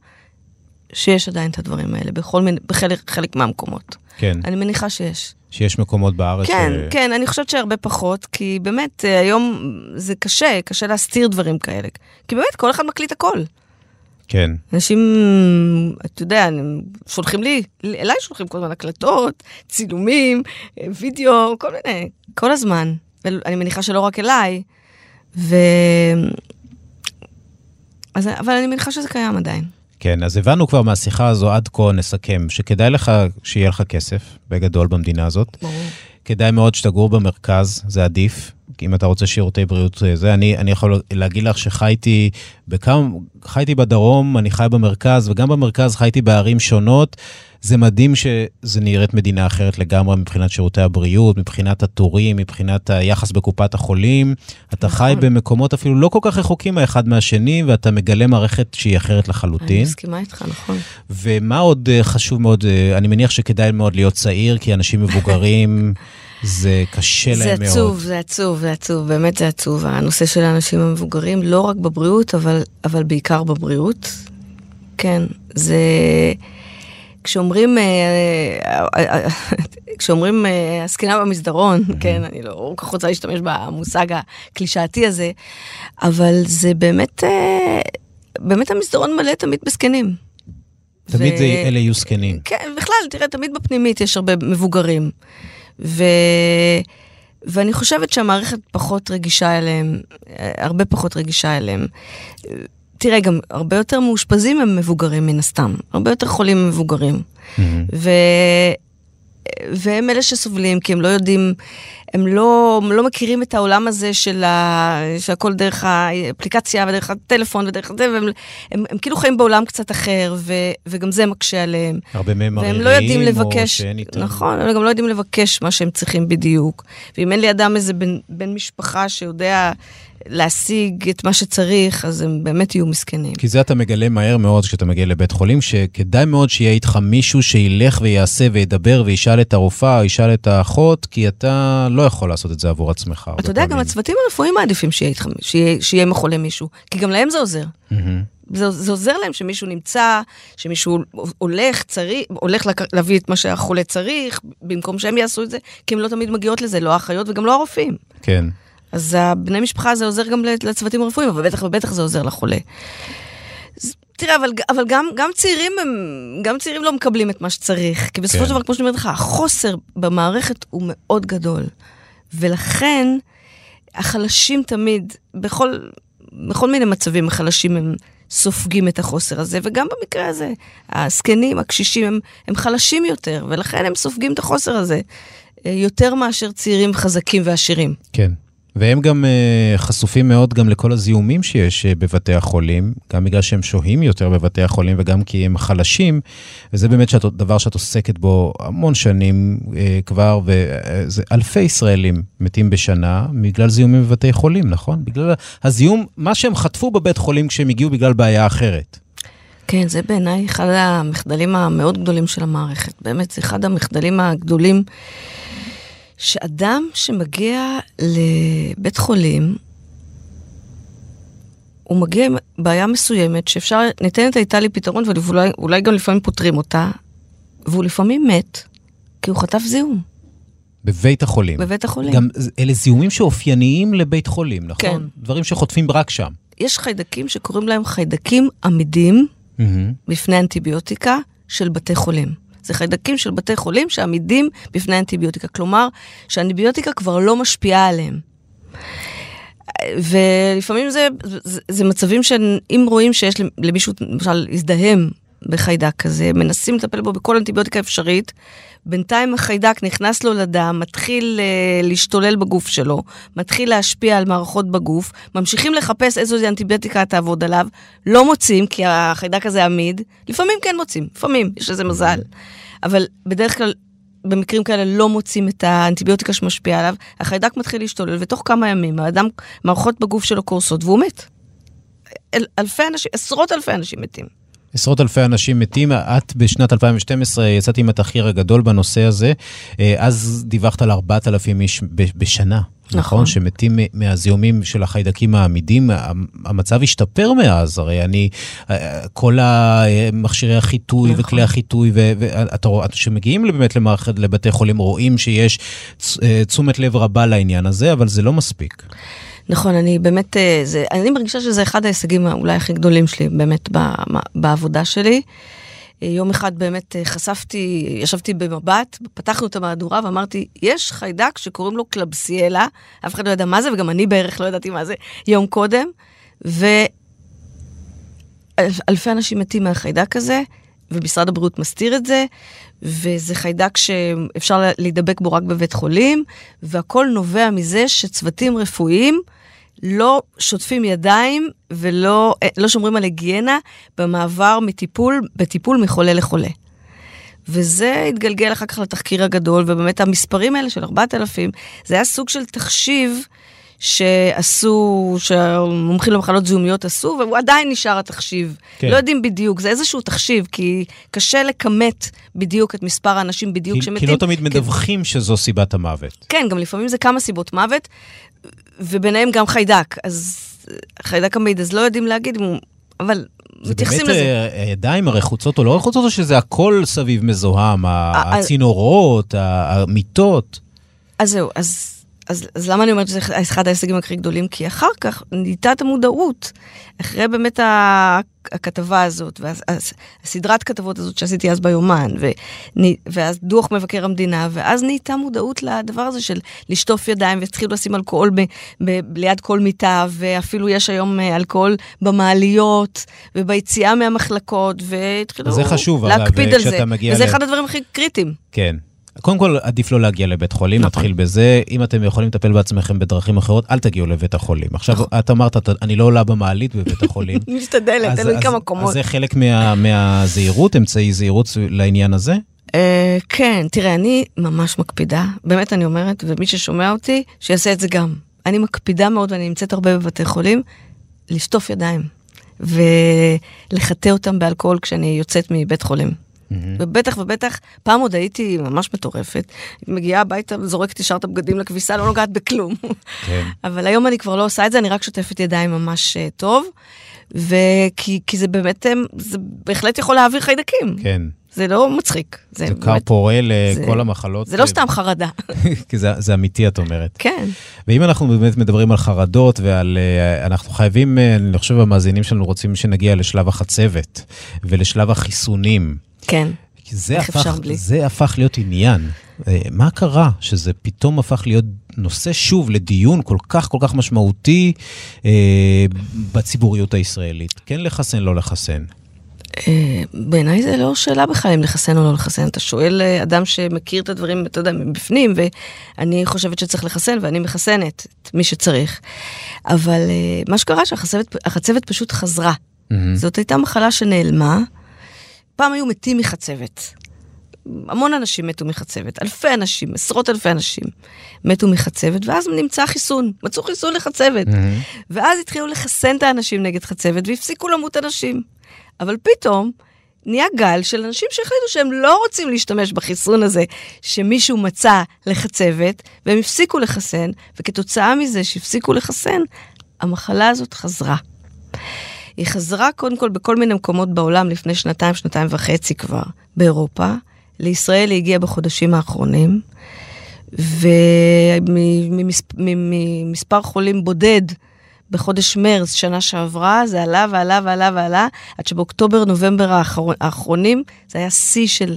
Speaker 2: שיש עדיין את הדברים האלה בכל מיני, בחלק חלק מהמקומות.
Speaker 1: כן,
Speaker 2: אני מניחה שיש.
Speaker 1: שיש מקומות בארץ
Speaker 2: כן,
Speaker 1: ש...
Speaker 2: כן, אני חושבת שהרבה פחות, כי באמת, אה, היום זה קשה, קשה להסתיר דברים כאלה. כי באמת, כל אחד מקליט הכל.
Speaker 1: כן.
Speaker 2: אנשים, אתה יודע, שולחים לי, אליי שולחים כל הזמן הקלטות, צילומים, וידאו, כל מיני, כל הזמן. אני מניחה שלא רק אליי, ו... אז, אבל אני מניחה שזה קיים עדיין.
Speaker 1: כן, אז הבנו כבר מהשיחה הזו עד כה, נסכם, שכדאי לך שיהיה לך כסף, בגדול במדינה הזאת.
Speaker 2: ברור.
Speaker 1: כדאי מאוד שתגור במרכז, זה עדיף. אם אתה רוצה שירותי בריאות אה, זה, אני, אני יכול להגיד לך שחייתי בכמה, חייתי בדרום, אני חי במרכז, וגם במרכז חייתי בערים שונות. זה מדהים שזה נראית מדינה אחרת לגמרי מבחינת שירותי הבריאות, מבחינת התורים, מבחינת היחס בקופת החולים. אתה
Speaker 2: נכון.
Speaker 1: חי במקומות אפילו לא כל כך רחוקים האחד מהשני, ואתה מגלה מערכת שהיא אחרת
Speaker 2: אני
Speaker 1: לחלוטין.
Speaker 2: מסכימה איתך, נכון.
Speaker 1: ומה עוד אה, חשוב מאוד, אה, אני מניח שכדאי מאוד להיות צעיר, כי אנשים מבוגרים, זה קשה
Speaker 2: זה
Speaker 1: להם מאוד.
Speaker 2: עצוב, זה עצוב, זה עצוב, באמת זה עצוב. הנושא של האנשים המבוגרים, לא רק בבריאות, אבל, אבל בעיקר בבריאות. כן, זה... כשאומרים, אה, אה, אה, כשאומרים הזקנה במסדרון, כן, אני לא כל כך רוצה להשתמש במושג הקלישאתי הזה, אבל זה באמת, באמת המסדרון מלא תמיד בזקנים.
Speaker 1: תמיד
Speaker 2: ו-
Speaker 1: זה, אלה יהיו זקנים.
Speaker 2: כן, בכלל, תראה, תמיד בפנימית יש הרבה מבוגרים. ו... ואני חושבת שהמערכת פחות רגישה אליהם, אה, הרבה פחות רגישה אליהם. תראה, גם הרבה יותר מאושפזים הם מבוגרים מן הסתם, הרבה יותר חולים הם מבוגרים.
Speaker 1: מהמם.
Speaker 2: והם אלה שסובלים, כי הם לא יודעים, הם לא, הם לא מכירים את העולם הזה של ה... שהכל דרך האפליקציה ודרך הטלפון ודרך זה, והם הם, הם כאילו חיים בעולם קצת אחר, ו... וגם זה מקשה עליהם.
Speaker 1: הרבה מהם
Speaker 2: והם לא יודעים
Speaker 1: או
Speaker 2: לבקש,
Speaker 1: שאין איתם...
Speaker 2: נכון, הם גם לא יודעים לבקש מה שהם צריכים בדיוק. ואם אין לידם איזה בן, בן משפחה שיודע להשיג את מה שצריך, אז הם באמת יהיו מסכנים.
Speaker 1: כי זה אתה מגלה מהר מאוד כשאתה מגיע לבית חולים, שכדאי מאוד שיהיה איתך מישהו שילך ויעשה וידבר וישאל את הרופאה או ישאל את האחות, כי אתה לא יכול לעשות את זה עבור עצמך.
Speaker 2: אתה יודע, גם
Speaker 1: פעמים.
Speaker 2: הצוותים הרפואיים מעדיפים שיהיה, איתך, שיהיה, שיהיה עם החולה מישהו, כי גם להם זה עוזר.
Speaker 1: מהמם.
Speaker 2: זה, זה עוזר להם שמישהו נמצא, שמישהו הולך, צריך, הולך לק, להביא את מה שהחולה צריך, במקום שהם יעשו את זה, כי הם לא תמיד מגיעות לזה, לא האחיות וגם לא הרופאים.
Speaker 1: כן.
Speaker 2: אז הבני משפחה זה עוזר גם לצוותים הרפואיים, אבל בטח ובטח זה עוזר לחולה. תראה, אבל, אבל גם, גם צעירים הם, גם צעירים לא מקבלים את מה שצריך, כי בסופו
Speaker 1: כן.
Speaker 2: של דבר, כמו שאני אומרת לך, החוסר במערכת הוא מאוד גדול. ולכן, החלשים תמיד, בכל, בכל מיני מצבים, החלשים הם סופגים את החוסר הזה, וגם במקרה הזה, הזקנים, הקשישים, הם, הם חלשים יותר, ולכן הם סופגים את החוסר הזה אה, יותר מאשר צעירים חזקים ועשירים.
Speaker 1: כן. והם גם uh, חשופים מאוד גם לכל הזיהומים שיש uh, בבתי החולים, גם בגלל שהם שוהים יותר בבתי החולים וגם כי הם חלשים, וזה באמת שאת, דבר שאת עוסקת בו המון שנים uh, כבר, וזה אלפי ישראלים מתים בשנה בגלל זיהומים בבתי חולים, נכון? בגלל הזיהום, מה שהם חטפו בבית חולים כשהם הגיעו בגלל בעיה אחרת.
Speaker 2: כן, זה בעיניי אחד המחדלים המאוד גדולים של המערכת. באמת, זה אחד המחדלים הגדולים, שאדם שמגיע לבית חולים, הוא מגיע עם בעיה מסוימת, שאפשר, ניתנת הייתה לי פתרון, ואולי אולי גם לפעמים פותרים אותה, והוא לפעמים מת, כי הוא חטף זיהום
Speaker 1: בבית החולים.
Speaker 2: בבית החולים.
Speaker 1: גם אלה זיהומים שאופייניים לבית חולים, נכון?
Speaker 2: כן.
Speaker 1: דברים שחוטפים רק שם.
Speaker 2: יש חיידקים שקוראים להם חיידקים עמידים
Speaker 1: מהמם.
Speaker 2: בפני אנטיביוטיקה של בתי חולים. זה חיידקים של בתי חולים שעמידים בפני אנטיביוטיקה. כלומר, שהאנטיביוטיקה כבר לא משפיעה עליהם. ולפעמים זה, זה, זה מצבים שאם רואים שיש למישהו, למשל, הזדהם בחיידק כזה, מנסים לטפל בו בכל אנטיביוטיקה אפשרית. בינתיים החיידק נכנס לו לדם, מתחיל uh, להשתולל בגוף שלו, מתחיל להשפיע על מערכות בגוף, ממשיכים לחפש איזו אנטיביוטיקה תעבוד עליו, לא מוצאים, כי החיידק הזה עמיד, לפעמים כן מוצאים, לפעמים, יש איזה מזל. אבל בדרך כלל במקרים כאלה לא מוצאים את האנטיביוטיקה שמשפיעה עליו, החיידק מתחיל להשתולל, ותוך כמה ימים האדם, מערכות בגוף שלו קורסות, והוא מת. אל, אלפי אנשים, עשרות אלפי אנשים מתים.
Speaker 1: עשרות אלפי אנשים מתים. את בשנת 2012 יצאת עם התחקיר הגדול בנושא הזה. אה, אז דיווחת על 4,000 איש בשנה. נכון. נכון, שמתים מהזיהומים של החיידקים העמידים, המצב השתפר מאז, הרי אני, אה, כל מכשירי החיטוי נכון. וכלי החיטוי, ואתה רואה, כשמגיעים באמת למערכת, לבתי חולים, רואים שיש אה, תשומת לב רבה לעניין הזה, אבל זה לא מספיק.
Speaker 2: נכון, אני באמת, אה, זה, אני מרגישה שזה אחד ההישגים אולי הכי גדולים שלי, באמת, בעבודה שלי. אה, יום אחד באמת אה, חשפתי, ישבתי במבט, פתחנו את המהדורה ואמרתי, יש חיידק שקוראים לו קלבסיאלה, אף אחד לא ידע מה זה, וגם אני בערך לא ידעתי מה זה יום קודם, ואלפי אנשים מתים מהחיידק הזה, ומשרד הבריאות מסתיר את זה, וזה חיידק שאפשר להידבק בו רק בבית חולים, והכל נובע מזה שצוותים רפואיים לא שוטפים ידיים ולא לא שומרים על היגיינה במעבר מטיפול, בטיפול מחולה לחולה. וזה התגלגל אחר כך לתחקיר הגדול, ובאמת המספרים האלה של 4,000, זה היה סוג של תחשיב שעשו, שהמומחים למחלות זיהומיות עשו, והוא עדיין נשאר התחשיב. כן. לא יודעים בדיוק, זה איזשהו תחשיב, כי קשה לכמת בדיוק את מספר האנשים בדיוק
Speaker 1: שמתים. כי לא תמיד כי... מדווחים שזו סיבת המוות.
Speaker 2: כן, גם לפעמים זה כמה סיבות מוות, וביניהם גם חיידק. אז חיידק עמיד, אז לא יודעים להגיד, אבל מתייחסים לזה.
Speaker 1: זה באמת הידיים הרחוצות או לא רחוצות, או שזה הכל סביב מזוהם, הצינורות, המיטות?
Speaker 2: אז זהו, אז... אז, אז למה אני אומרת שזה אחד ההישגים הכי גדולים? כי אחר כך נהייתה את המודעות. אחרי באמת הכתבה הזאת, והסדרת כתבות הזאת שעשיתי אז ביומן, ואז דוח מבקר המדינה, ואז נהייתה מודעות לדבר הזה של לשטוף ידיים, והתחילו לשים אלכוהול ב, ב, ליד כל מיטה, ואפילו יש היום אה, אלכוהול במעליות, וביציאה מהמחלקות, והתחילו להקפיד על זה. וזה ל... אחד הדברים הכי קריטיים.
Speaker 1: כן. קודם כל, עדיף לא להגיע לבית חולים, נכון. נתחיל בזה. אם אתם יכולים לטפל בעצמכם בדרכים אחרות, אל תגיעו לבית החולים. עכשיו, נכון. את אמרת, אני לא עולה במעלית בבית החולים.
Speaker 2: משתדלת, לי כמה קומות.
Speaker 1: אז זה חלק מה, מהזהירות, אמצעי זהירות לעניין הזה? Uh,
Speaker 2: כן, תראה, אני ממש מקפידה, באמת אני אומרת, ומי ששומע אותי, שיעשה את זה גם. אני מקפידה מאוד, ואני נמצאת הרבה בבתי חולים, לשטוף ידיים, ולחטא אותם באלכוהול כשאני יוצאת מבית חולים. Mm-hmm. ובטח ובטח, פעם עוד הייתי ממש מטורפת. מגיעה הביתה וזורקת ישר את הבגדים לכביסה, לא נוגעת בכלום. כן. אבל היום אני כבר לא עושה את זה, אני רק שוטפת ידיים ממש uh, טוב. וכי כי זה באמת, זה בהחלט יכול להעביר חיידקים.
Speaker 1: כן.
Speaker 2: זה לא מצחיק.
Speaker 1: זה, זה קר פורה לכל המחלות.
Speaker 2: זה לא סתם חרדה.
Speaker 1: כי זה, זה אמיתי, את אומרת.
Speaker 2: כן.
Speaker 1: ואם אנחנו באמת מדברים על חרדות ועל... אה, אנחנו חייבים, אה, אני חושב, המאזינים שלנו רוצים שנגיע לשלב החצבת ולשלב החיסונים.
Speaker 2: כן.
Speaker 1: זה הפך, זה הפך להיות עניין. אה, מה קרה שזה פתאום הפך להיות נושא שוב לדיון כל כך כל כך משמעותי אה, בציבוריות הישראלית? כן לחסן, לא לחסן.
Speaker 2: אה, בעיניי זה לא שאלה בכלל אם לחסן או לא לחסן. אתה שואל אה, אדם שמכיר את הדברים, אתה יודע, מבפנים, ואני חושבת שצריך לחסן, ואני מחסנת את מי שצריך. אבל מה שקרה שהחצבת פשוט חזרה. Mm-hmm. זאת הייתה מחלה שנעלמה. פעם היו מתים מחצבת. המון אנשים מתו מחצבת, אלפי אנשים, עשרות אלפי אנשים מתו מחצבת, ואז נמצא חיסון, מצאו חיסון לחצבת. Mm-hmm. ואז התחילו לחסן את האנשים נגד חצבת, והפסיקו למות אנשים. אבל פתאום נהיה גל של אנשים שהחליטו שהם לא רוצים להשתמש בחיסון הזה שמישהו מצא לחצבת, והם הפסיקו לחסן, וכתוצאה מזה שהפסיקו לחסן, המחלה הזאת חזרה. היא חזרה קודם כל בכל מיני מקומות בעולם לפני שנתיים, שנתיים וחצי כבר, באירופה. לישראל היא הגיעה בחודשים האחרונים, וממספר חולים בודד בחודש מרץ שנה שעברה, זה עלה ועלה ועלה ועלה, עד שבאוקטובר-נובמבר האחרון, האחרונים זה היה שיא של,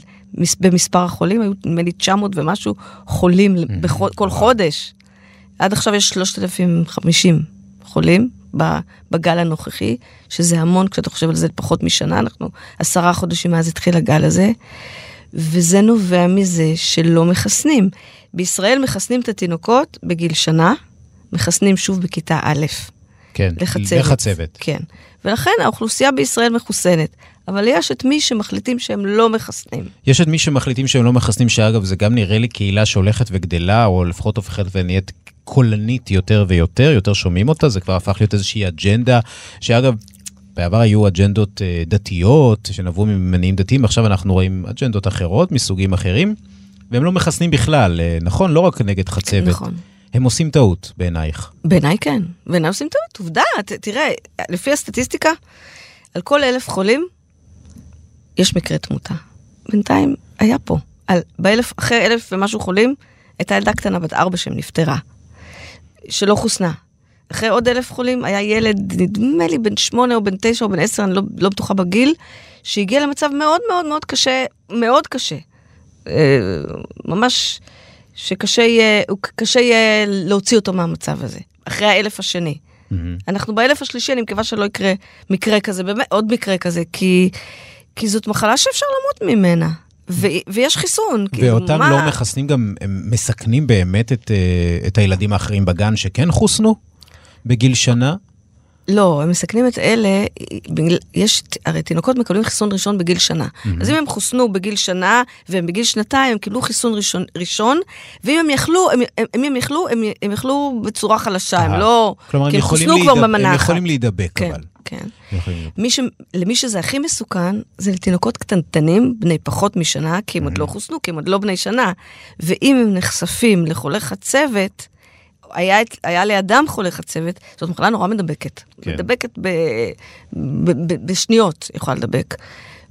Speaker 2: במספר החולים, היו נדמה לי 900 ומשהו חולים בכל, כל חודש. עד עכשיו יש 3,050 חולים בגל הנוכחי, שזה המון כשאתה חושב על זה פחות משנה, אנחנו עשרה חודשים מאז התחיל הגל הזה, וזה נובע מזה שלא מחסנים. בישראל מחסנים את התינוקות בגיל שנה, מחסנים שוב בכיתה א'.
Speaker 1: כן,
Speaker 2: לחצבת.
Speaker 1: לחצבת.
Speaker 2: כן. ולכן האוכלוסייה בישראל מחוסנת. אבל יש את מי שמחליטים שהם לא מחסנים.
Speaker 1: יש את מי שמחליטים שהם לא מחסנים, שאגב, זה גם נראה לי קהילה שהולכת וגדלה, או לפחות הופכת ונהיית קולנית יותר ויותר, יותר שומעים אותה, זה כבר הפך להיות איזושהי אג'נדה, שאגב, בעבר היו אג'נדות אה, דתיות, שנבעו ממניעים דתיים, עכשיו אנחנו רואים אג'נדות אחרות, מסוגים אחרים, והם לא מחסנים בכלל, אה, נכון? לא רק נגד חצבת.
Speaker 2: נכון.
Speaker 1: הם עושים טעות, בעינייך.
Speaker 2: בעיניי כן. בעיניי עושים טעות, עובדה. ת, תראה, לפי הסטטיסטיקה, על כל אלף חולים, יש מקרה תמותה. בינתיים היה פה. על, באלף, אחרי אלף ומשהו חולים, הייתה ילדה קטנה בת ארבע שנפטרה, שלא חוסנה. אחרי עוד אלף חולים היה ילד, נדמה לי בן שמונה או בן תשע או בן עשר, אני לא, לא בטוחה בגיל, שהגיע למצב מאוד מאוד מאוד קשה, מאוד קשה. אה, ממש שקשה יהיה, קשה יהיה להוציא אותו מהמצב הזה, אחרי האלף השני.
Speaker 1: Mm-hmm.
Speaker 2: אנחנו באלף השלישי, אני מקווה שלא יקרה מקרה כזה, באמת, עוד מקרה כזה, כי, כי זאת מחלה שאפשר למות ממנה. ו- ויש חיסון, כאילו,
Speaker 1: ואותם
Speaker 2: מה?
Speaker 1: לא מחסנים גם, הם מסכנים באמת את, אה, את הילדים האחרים בגן שכן חוסנו בגיל שנה?
Speaker 2: לא, הם מסכנים את אלה, יש, הרי תינוקות מקבלים חיסון ראשון בגיל שנה. Mm-hmm. אז אם הם חוסנו בגיל שנה, והם בגיל שנתיים, הם קיבלו חיסון ראשון, ראשון ואם הם יכלו, הם, הם, אם הם יכלו, הם, הם יכלו בצורה חלשה, הם
Speaker 1: אה,
Speaker 2: לא...
Speaker 1: כלומר, הם
Speaker 2: כי הם חוסנו כבר במנה
Speaker 1: הם
Speaker 2: אחת.
Speaker 1: יכולים להידבק,
Speaker 2: כן,
Speaker 1: אבל.
Speaker 2: כן.
Speaker 1: להידבק.
Speaker 2: מי ש... למי שזה הכי מסוכן, זה לתינוקות קטנטנים, בני פחות משנה, כי הם עוד לא חוסנו, כי הם עוד לא בני שנה. ואם הם נחשפים לחולי חצבת, היה, היה לידם חולה חצבת, זאת מחלה נורא מדבקת.
Speaker 1: כן.
Speaker 2: מדבקת ב, ב, ב, בשניות, יכולה לדבק.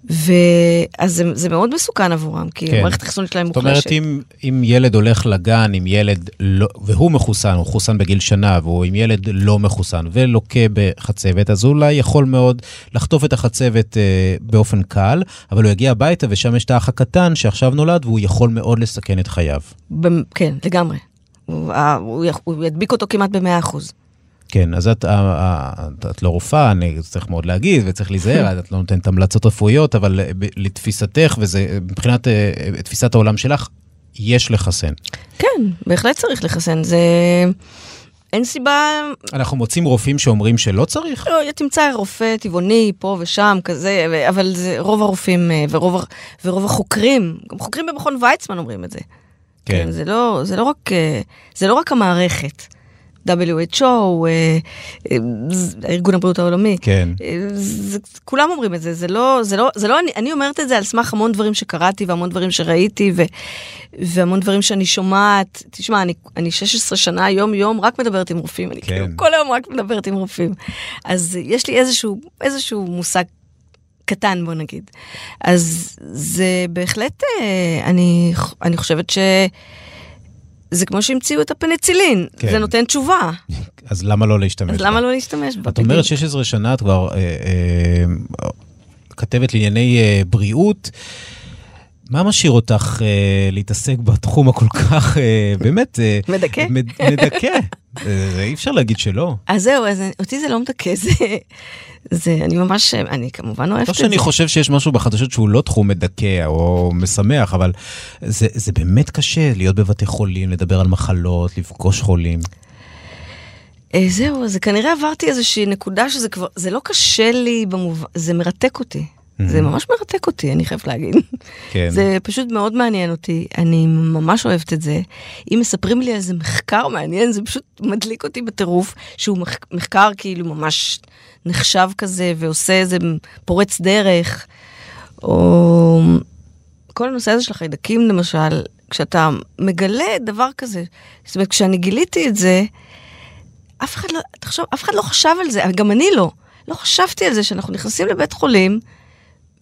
Speaker 2: ואז זה, זה מאוד מסוכן עבורם, כי
Speaker 1: כן.
Speaker 2: המערכת החיסונית שלהם
Speaker 1: זאת
Speaker 2: מוחלשת.
Speaker 1: אומרת, אם, אם ילד הולך לגן עם ילד, לא, והוא מחוסן, הוא חוסן בגיל שנה, והוא עם ילד לא מחוסן ולוקה בחצבת, אז הוא אולי יכול מאוד לחטוף את החצבת אה, באופן קל, אבל הוא יגיע הביתה ושם יש את האח הקטן שעכשיו נולד, והוא יכול מאוד לסכן את חייו.
Speaker 2: במ- כן, לגמרי. הוא, הוא, הוא ידביק אותו כמעט ב-100 אחוז.
Speaker 1: כן, אז את, אה, אה, את, את לא רופאה, אני צריך מאוד להגיד וצריך להיזהר, את לא נותנת המלצות רפואיות, אבל אה, לתפיסתך, וזה מבחינת תפיסת העולם שלך, יש לחסן.
Speaker 2: כן, בהחלט צריך לחסן. זה... אין סיבה
Speaker 1: אנחנו מוצאים רופאים שאומרים שלא צריך?
Speaker 2: לא, תמצא רופא טבעוני פה ושם, כזה, אבל זה רוב הרופאים ורוב, ורוב החוקרים, גם חוקרים במכון ויצמן אומרים את זה.
Speaker 1: כן.
Speaker 2: כן, זה לא, זה לא רק, זה לא רק המערכת. WHO, אה, אה, ארגון הבריאות העולמי.
Speaker 1: כן.
Speaker 2: אה, זה, כולם אומרים את זה, זה לא, זה לא, זה לא אני, אני אומרת את זה על סמך המון דברים שקראתי והמון דברים שראיתי ו, והמון דברים שאני שומעת. תשמע, אני, אני 16 שנה יום-יום רק מדברת עם רופאים, אני
Speaker 1: כן.
Speaker 2: כאילו כל היום רק מדברת עם רופאים. אז יש לי איזשהו, איזשהו מושג קטן, בוא נגיד. אז זה בהחלט, אני, אני חושבת ש... זה כמו שהמציאו את הפניצילין,
Speaker 1: כן.
Speaker 2: זה נותן תשובה,
Speaker 1: אז למה לא להשתמש
Speaker 2: אז
Speaker 1: בה?
Speaker 2: למה לא להשתמש בה?
Speaker 1: את אומרת 16 שנה, את כבר אה, אה, כתבת לענייני אה, בריאות. מה משאיר אותך אה, להתעסק בתחום הכל כך, אה, באמת... אה,
Speaker 2: מדכא?
Speaker 1: מד, מדכא. אה, אי אפשר להגיד שלא.
Speaker 2: אז זהו, אז אותי זה לא מדכא, זה, זה, אני ממש, אני כמובן אוהבת
Speaker 1: לא
Speaker 2: את זה.
Speaker 1: שאני חושב שיש משהו בחדשות שהוא לא תחום מדכא או משמח, אבל זה, זה באמת קשה להיות בבתי חולים, לדבר על מחלות, לפגוש חולים.
Speaker 2: אה, זהו, זה כנראה עברתי איזושהי נקודה שזה כבר, זה לא קשה לי במובן, זה מרתק אותי. זה ממש מרתק אותי, אני חייבת להגיד.
Speaker 1: כן.
Speaker 2: זה פשוט מאוד מעניין אותי, אני ממש אוהבת את זה. אם מספרים לי על איזה מחקר מעניין, זה פשוט מדליק אותי בטירוף, שהוא מח- מחקר כאילו ממש נחשב כזה, ועושה איזה פורץ דרך, או כל הנושא הזה של החיידקים למשל, כשאתה מגלה דבר כזה, זאת אומרת, כשאני גיליתי את זה, אף אחד לא, תחשוב, אף אחד לא חשב על זה, גם אני לא. לא חשבתי על זה שאנחנו נכנסים לבית חולים,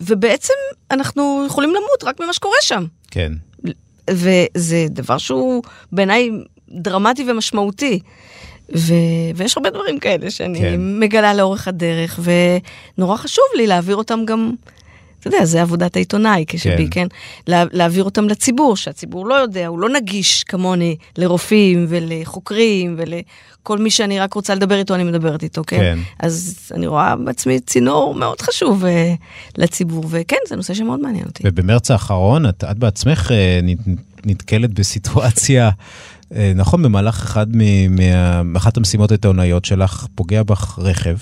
Speaker 2: ובעצם אנחנו יכולים למות רק ממה שקורה שם.
Speaker 1: כן.
Speaker 2: וזה דבר שהוא בעיניי דרמטי ומשמעותי. ו... ויש הרבה דברים כאלה שאני
Speaker 1: כן.
Speaker 2: מגלה לאורך הדרך, ונורא חשוב לי להעביר אותם גם, אתה יודע, זה עבודת העיתונאי כשבי,
Speaker 1: כן.
Speaker 2: כן? לה, להעביר אותם לציבור, שהציבור לא יודע, הוא לא נגיש כמוני לרופאים ולחוקרים ולכל מי שאני רק רוצה לדבר איתו, אני מדברת איתו, כן?
Speaker 1: כן.
Speaker 2: אז אני רואה בעצמי צינור מאוד חשוב אה, לציבור, וכן, זה נושא שמאוד מעניין אותי.
Speaker 1: ובמרץ האחרון את, את בעצמך אה, נת- נתקלת בסיטואציה, אה, נכון, במהלך אחד מאחת המשימות העיתונאיות שלך, פוגע בך רכב.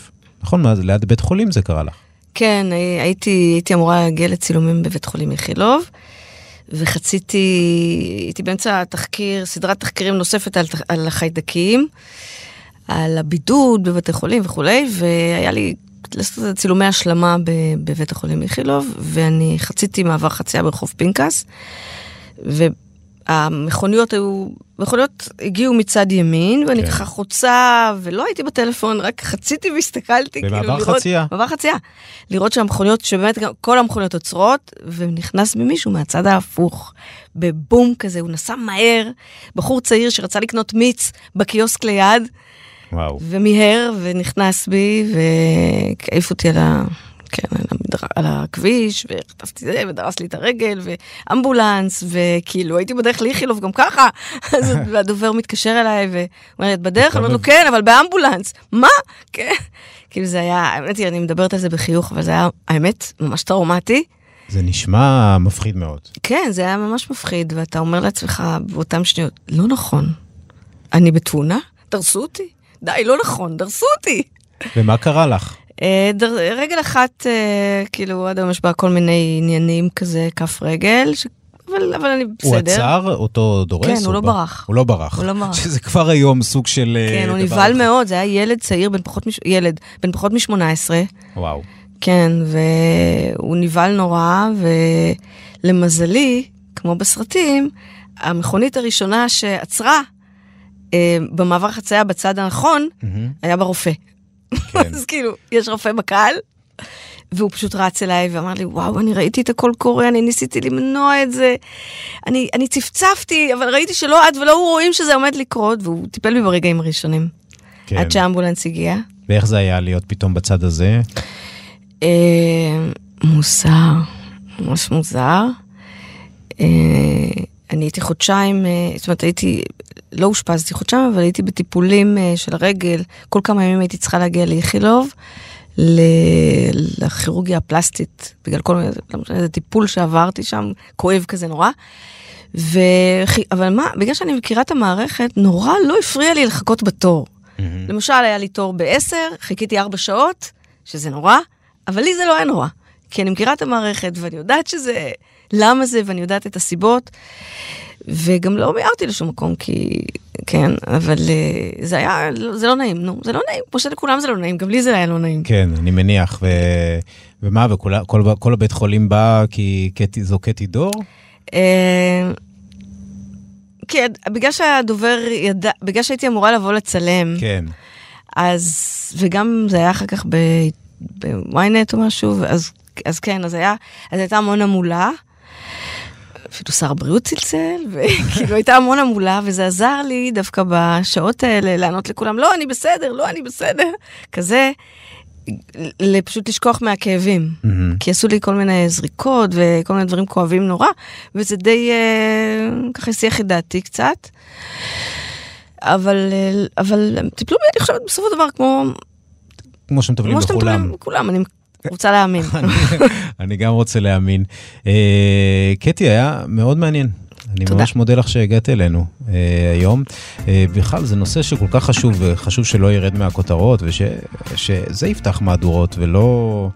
Speaker 1: נכון, ליד בית חולים זה קרה לך.
Speaker 2: כן, הי- הייתי, הייתי אמורה להגיע לצילומים בבית חולים איכילוב, וחציתי, הייתי באמצע תחקיר, סדרת תחקירים נוספת על, על החיידקים, על הבידוד בבתי חולים וכולי, והיה לי לעשות צילומי השלמה בבית החולים איכילוב, ואני חציתי מעבר חצייה ברחוב פנקס, והמכוניות היו, מכוניות הגיעו מצד ימין, ואני
Speaker 1: כן.
Speaker 2: ככה חוצה, ולא הייתי בטלפון, רק חציתי והסתכלתי, כאילו
Speaker 1: במעבר
Speaker 2: לראות...
Speaker 1: חצייה.
Speaker 2: מעבר חצייה. לראות שהמכוניות, שבאמת גם כל המכוניות עוצרות, ונכנס ממישהו מהצד ההפוך, בבום כזה, הוא נסע מהר, בחור צעיר שרצה לקנות מיץ בקיוסק ליד,
Speaker 1: וואו.
Speaker 2: ומיהר, ונכנס בי, והעיף אותי על ה... כן, על, המדר... על הכביש, וחטפתי זה, ודרס לי את הרגל, ואמבולנס, וכאילו, הייתי בדרך לאיכילוב גם ככה. אז הדובר מתקשר אליי, ואומר לי, את בדרך? לו, כן, אבל באמבולנס. מה? כן. כאילו זה היה, האמת היא, אני מדברת על זה בחיוך, אבל זה היה, האמת, ממש טראומטי.
Speaker 1: זה נשמע מפחיד מאוד.
Speaker 2: כן, זה היה ממש מפחיד, ואתה אומר לעצמך באותן שניות, לא נכון, אני בתאונה? דרסו אותי? די, לא נכון, דרסו אותי.
Speaker 1: ומה קרה לך?
Speaker 2: אה. רגל אחת, אה, כאילו, עד היום יש בה כל מיני עניינים כזה, כף רגל, ש... אבל, אבל אני בסדר.
Speaker 1: הוא עצר אותו דורס?
Speaker 2: כן, הוא לא
Speaker 1: ב-
Speaker 2: ברח.
Speaker 1: הוא לא ברח.
Speaker 2: הוא לא ברח.
Speaker 1: שזה כבר היום סוג של... אה,
Speaker 2: כן, הוא
Speaker 1: דבר
Speaker 2: נבהל. מאוד, זה היה ילד צעיר, בן פחות, מש... ילד, בן פחות מ-18.
Speaker 1: וואו.
Speaker 2: כן, והוא נבהל נורא, ולמזלי, כמו בסרטים, המכונית הראשונה שעצרה במעבר חצייה בצד הנכון,
Speaker 1: מהמם.
Speaker 2: היה ברופא.
Speaker 1: כן.
Speaker 2: אז כאילו, יש רופא בקהל, והוא פשוט רץ אליי ואמר לי, וואו, אני ראיתי את הכל קורה, אני ניסיתי למנוע את זה. אני, אני צפצפתי, אבל ראיתי שלא את ולא הוא רואים שזה עומד לקרות, והוא טיפל בי ברגעים הראשונים.
Speaker 1: כן.
Speaker 2: עד שהאמבולנס הגיע.
Speaker 1: ואיך זה היה להיות פתאום בצד הזה?
Speaker 2: אה, מוזר, ממש מוזר. אה, אני הייתי חודשיים, אה, זאת אומרת, הייתי, לא אושפזתי חודשיים, אבל הייתי בטיפולים אה, של הרגל. כל כמה ימים הייתי צריכה להגיע לאיכילוב, לכירורגיה הפלסטית, בגלל כל מיני, לא משנה, איזה טיפול שעברתי שם, כואב כזה נורא. ו... אבל מה, בגלל שאני מכירה את המערכת, נורא לא הפריע לי לחכות בתור. למשל, היה לי תור ב-10, חיכיתי 4 שעות, שזה נורא, אבל לי זה לא היה נורא. כי אני מכירה את המערכת, ואני יודעת שזה, למה זה, ואני יודעת את הסיבות. וגם לא מיהרתי לשום מקום, כי, כן, אבל אה, זה היה, זה לא נעים, נו, זה לא נעים, כמו שלכולם זה לא נעים, גם לי זה היה לא נעים.
Speaker 1: כן, אני מניח. ו... ומה, וכל כל, כל הבית חולים בא כי קטי, זו קטי דור?
Speaker 2: אה, כן, בגלל שהדובר ידע, בגלל שהייתי אמורה לבוא לצלם,
Speaker 1: כן.
Speaker 2: אז, וגם זה היה אחר כך ב- בוויינט או משהו, אז, אז כן, אז היה, אז הייתה המון המולה. אפילו שר הבריאות צלצל, וכאילו הייתה המון המולה, וזה עזר לי דווקא בשעות האלה לענות לכולם, לא, אני בסדר, לא, אני בסדר, כזה, פשוט לשכוח מהכאבים. כי עשו לי כל מיני זריקות וכל מיני דברים כואבים נורא, וזה די אה, ככה הסיח את דעתי קצת. אבל, אה, אבל הם טיפלו בי, אני חושבת, בסופו של דבר, כמו,
Speaker 1: כמו שמטפלים
Speaker 2: כמו
Speaker 1: בכולם.
Speaker 2: מטפלים בכולם, אני רוצה להאמין.
Speaker 1: אני גם רוצה להאמין. אה, קטי, היה מאוד מעניין. אני
Speaker 2: תודה.
Speaker 1: ממש מודה לך שהגעת אלינו אה, היום. אה, בכלל, זה נושא שכל כך חשוב, וחשוב שלא ירד מהכותרות, ושזה יפתח מהדורות, ולא...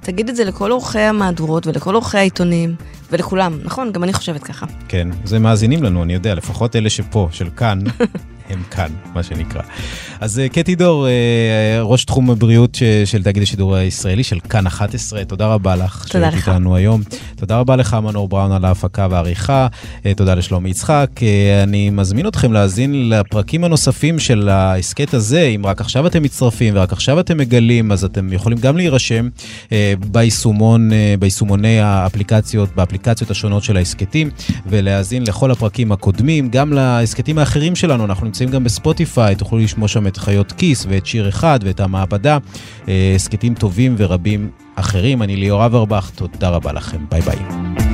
Speaker 2: תגיד את זה לכל עורכי המהדורות ולכל עורכי העיתונים ולכולם, נכון? גם אני חושבת ככה.
Speaker 1: כן, זה מאזינים לנו, אני יודע, לפחות אלה שפה, של כאן, הם כאן, מה שנקרא. אז אה, קטי דור, אה, ראש תחום הבריאות של תאגיד השידור הישראלי, של כאן 11, תודה רבה לך.
Speaker 2: תודה
Speaker 1: שהיית
Speaker 2: לך.
Speaker 1: איתנו היום. תודה רבה לך, מנור בראון, על ההפקה והעריכה. אה, תודה לשלומי יצחק. אני מזמין אתכם להאזין לפרקים הנוספים של ההסכת הזה. אם רק עכשיו אתם מצטרפים ורק עכשיו אתם מגלים, אז אתם יכולים גם להירשם ביישומון, ביישומוני האפליקציות, באפליקציות השונות של ההסכתים, ולהאזין לכל הפרקים הקודמים, גם להסכתים האחרים שלנו. אנחנו נמצאים גם בספוטיפיי, תוכלו לשמוע שם את חיות כיס ואת שיר אחד ואת המעבדה. הסכתים טובים ורבים אחרים. אני ליאור אברבך, תודה רבה לכם, ביי ביי.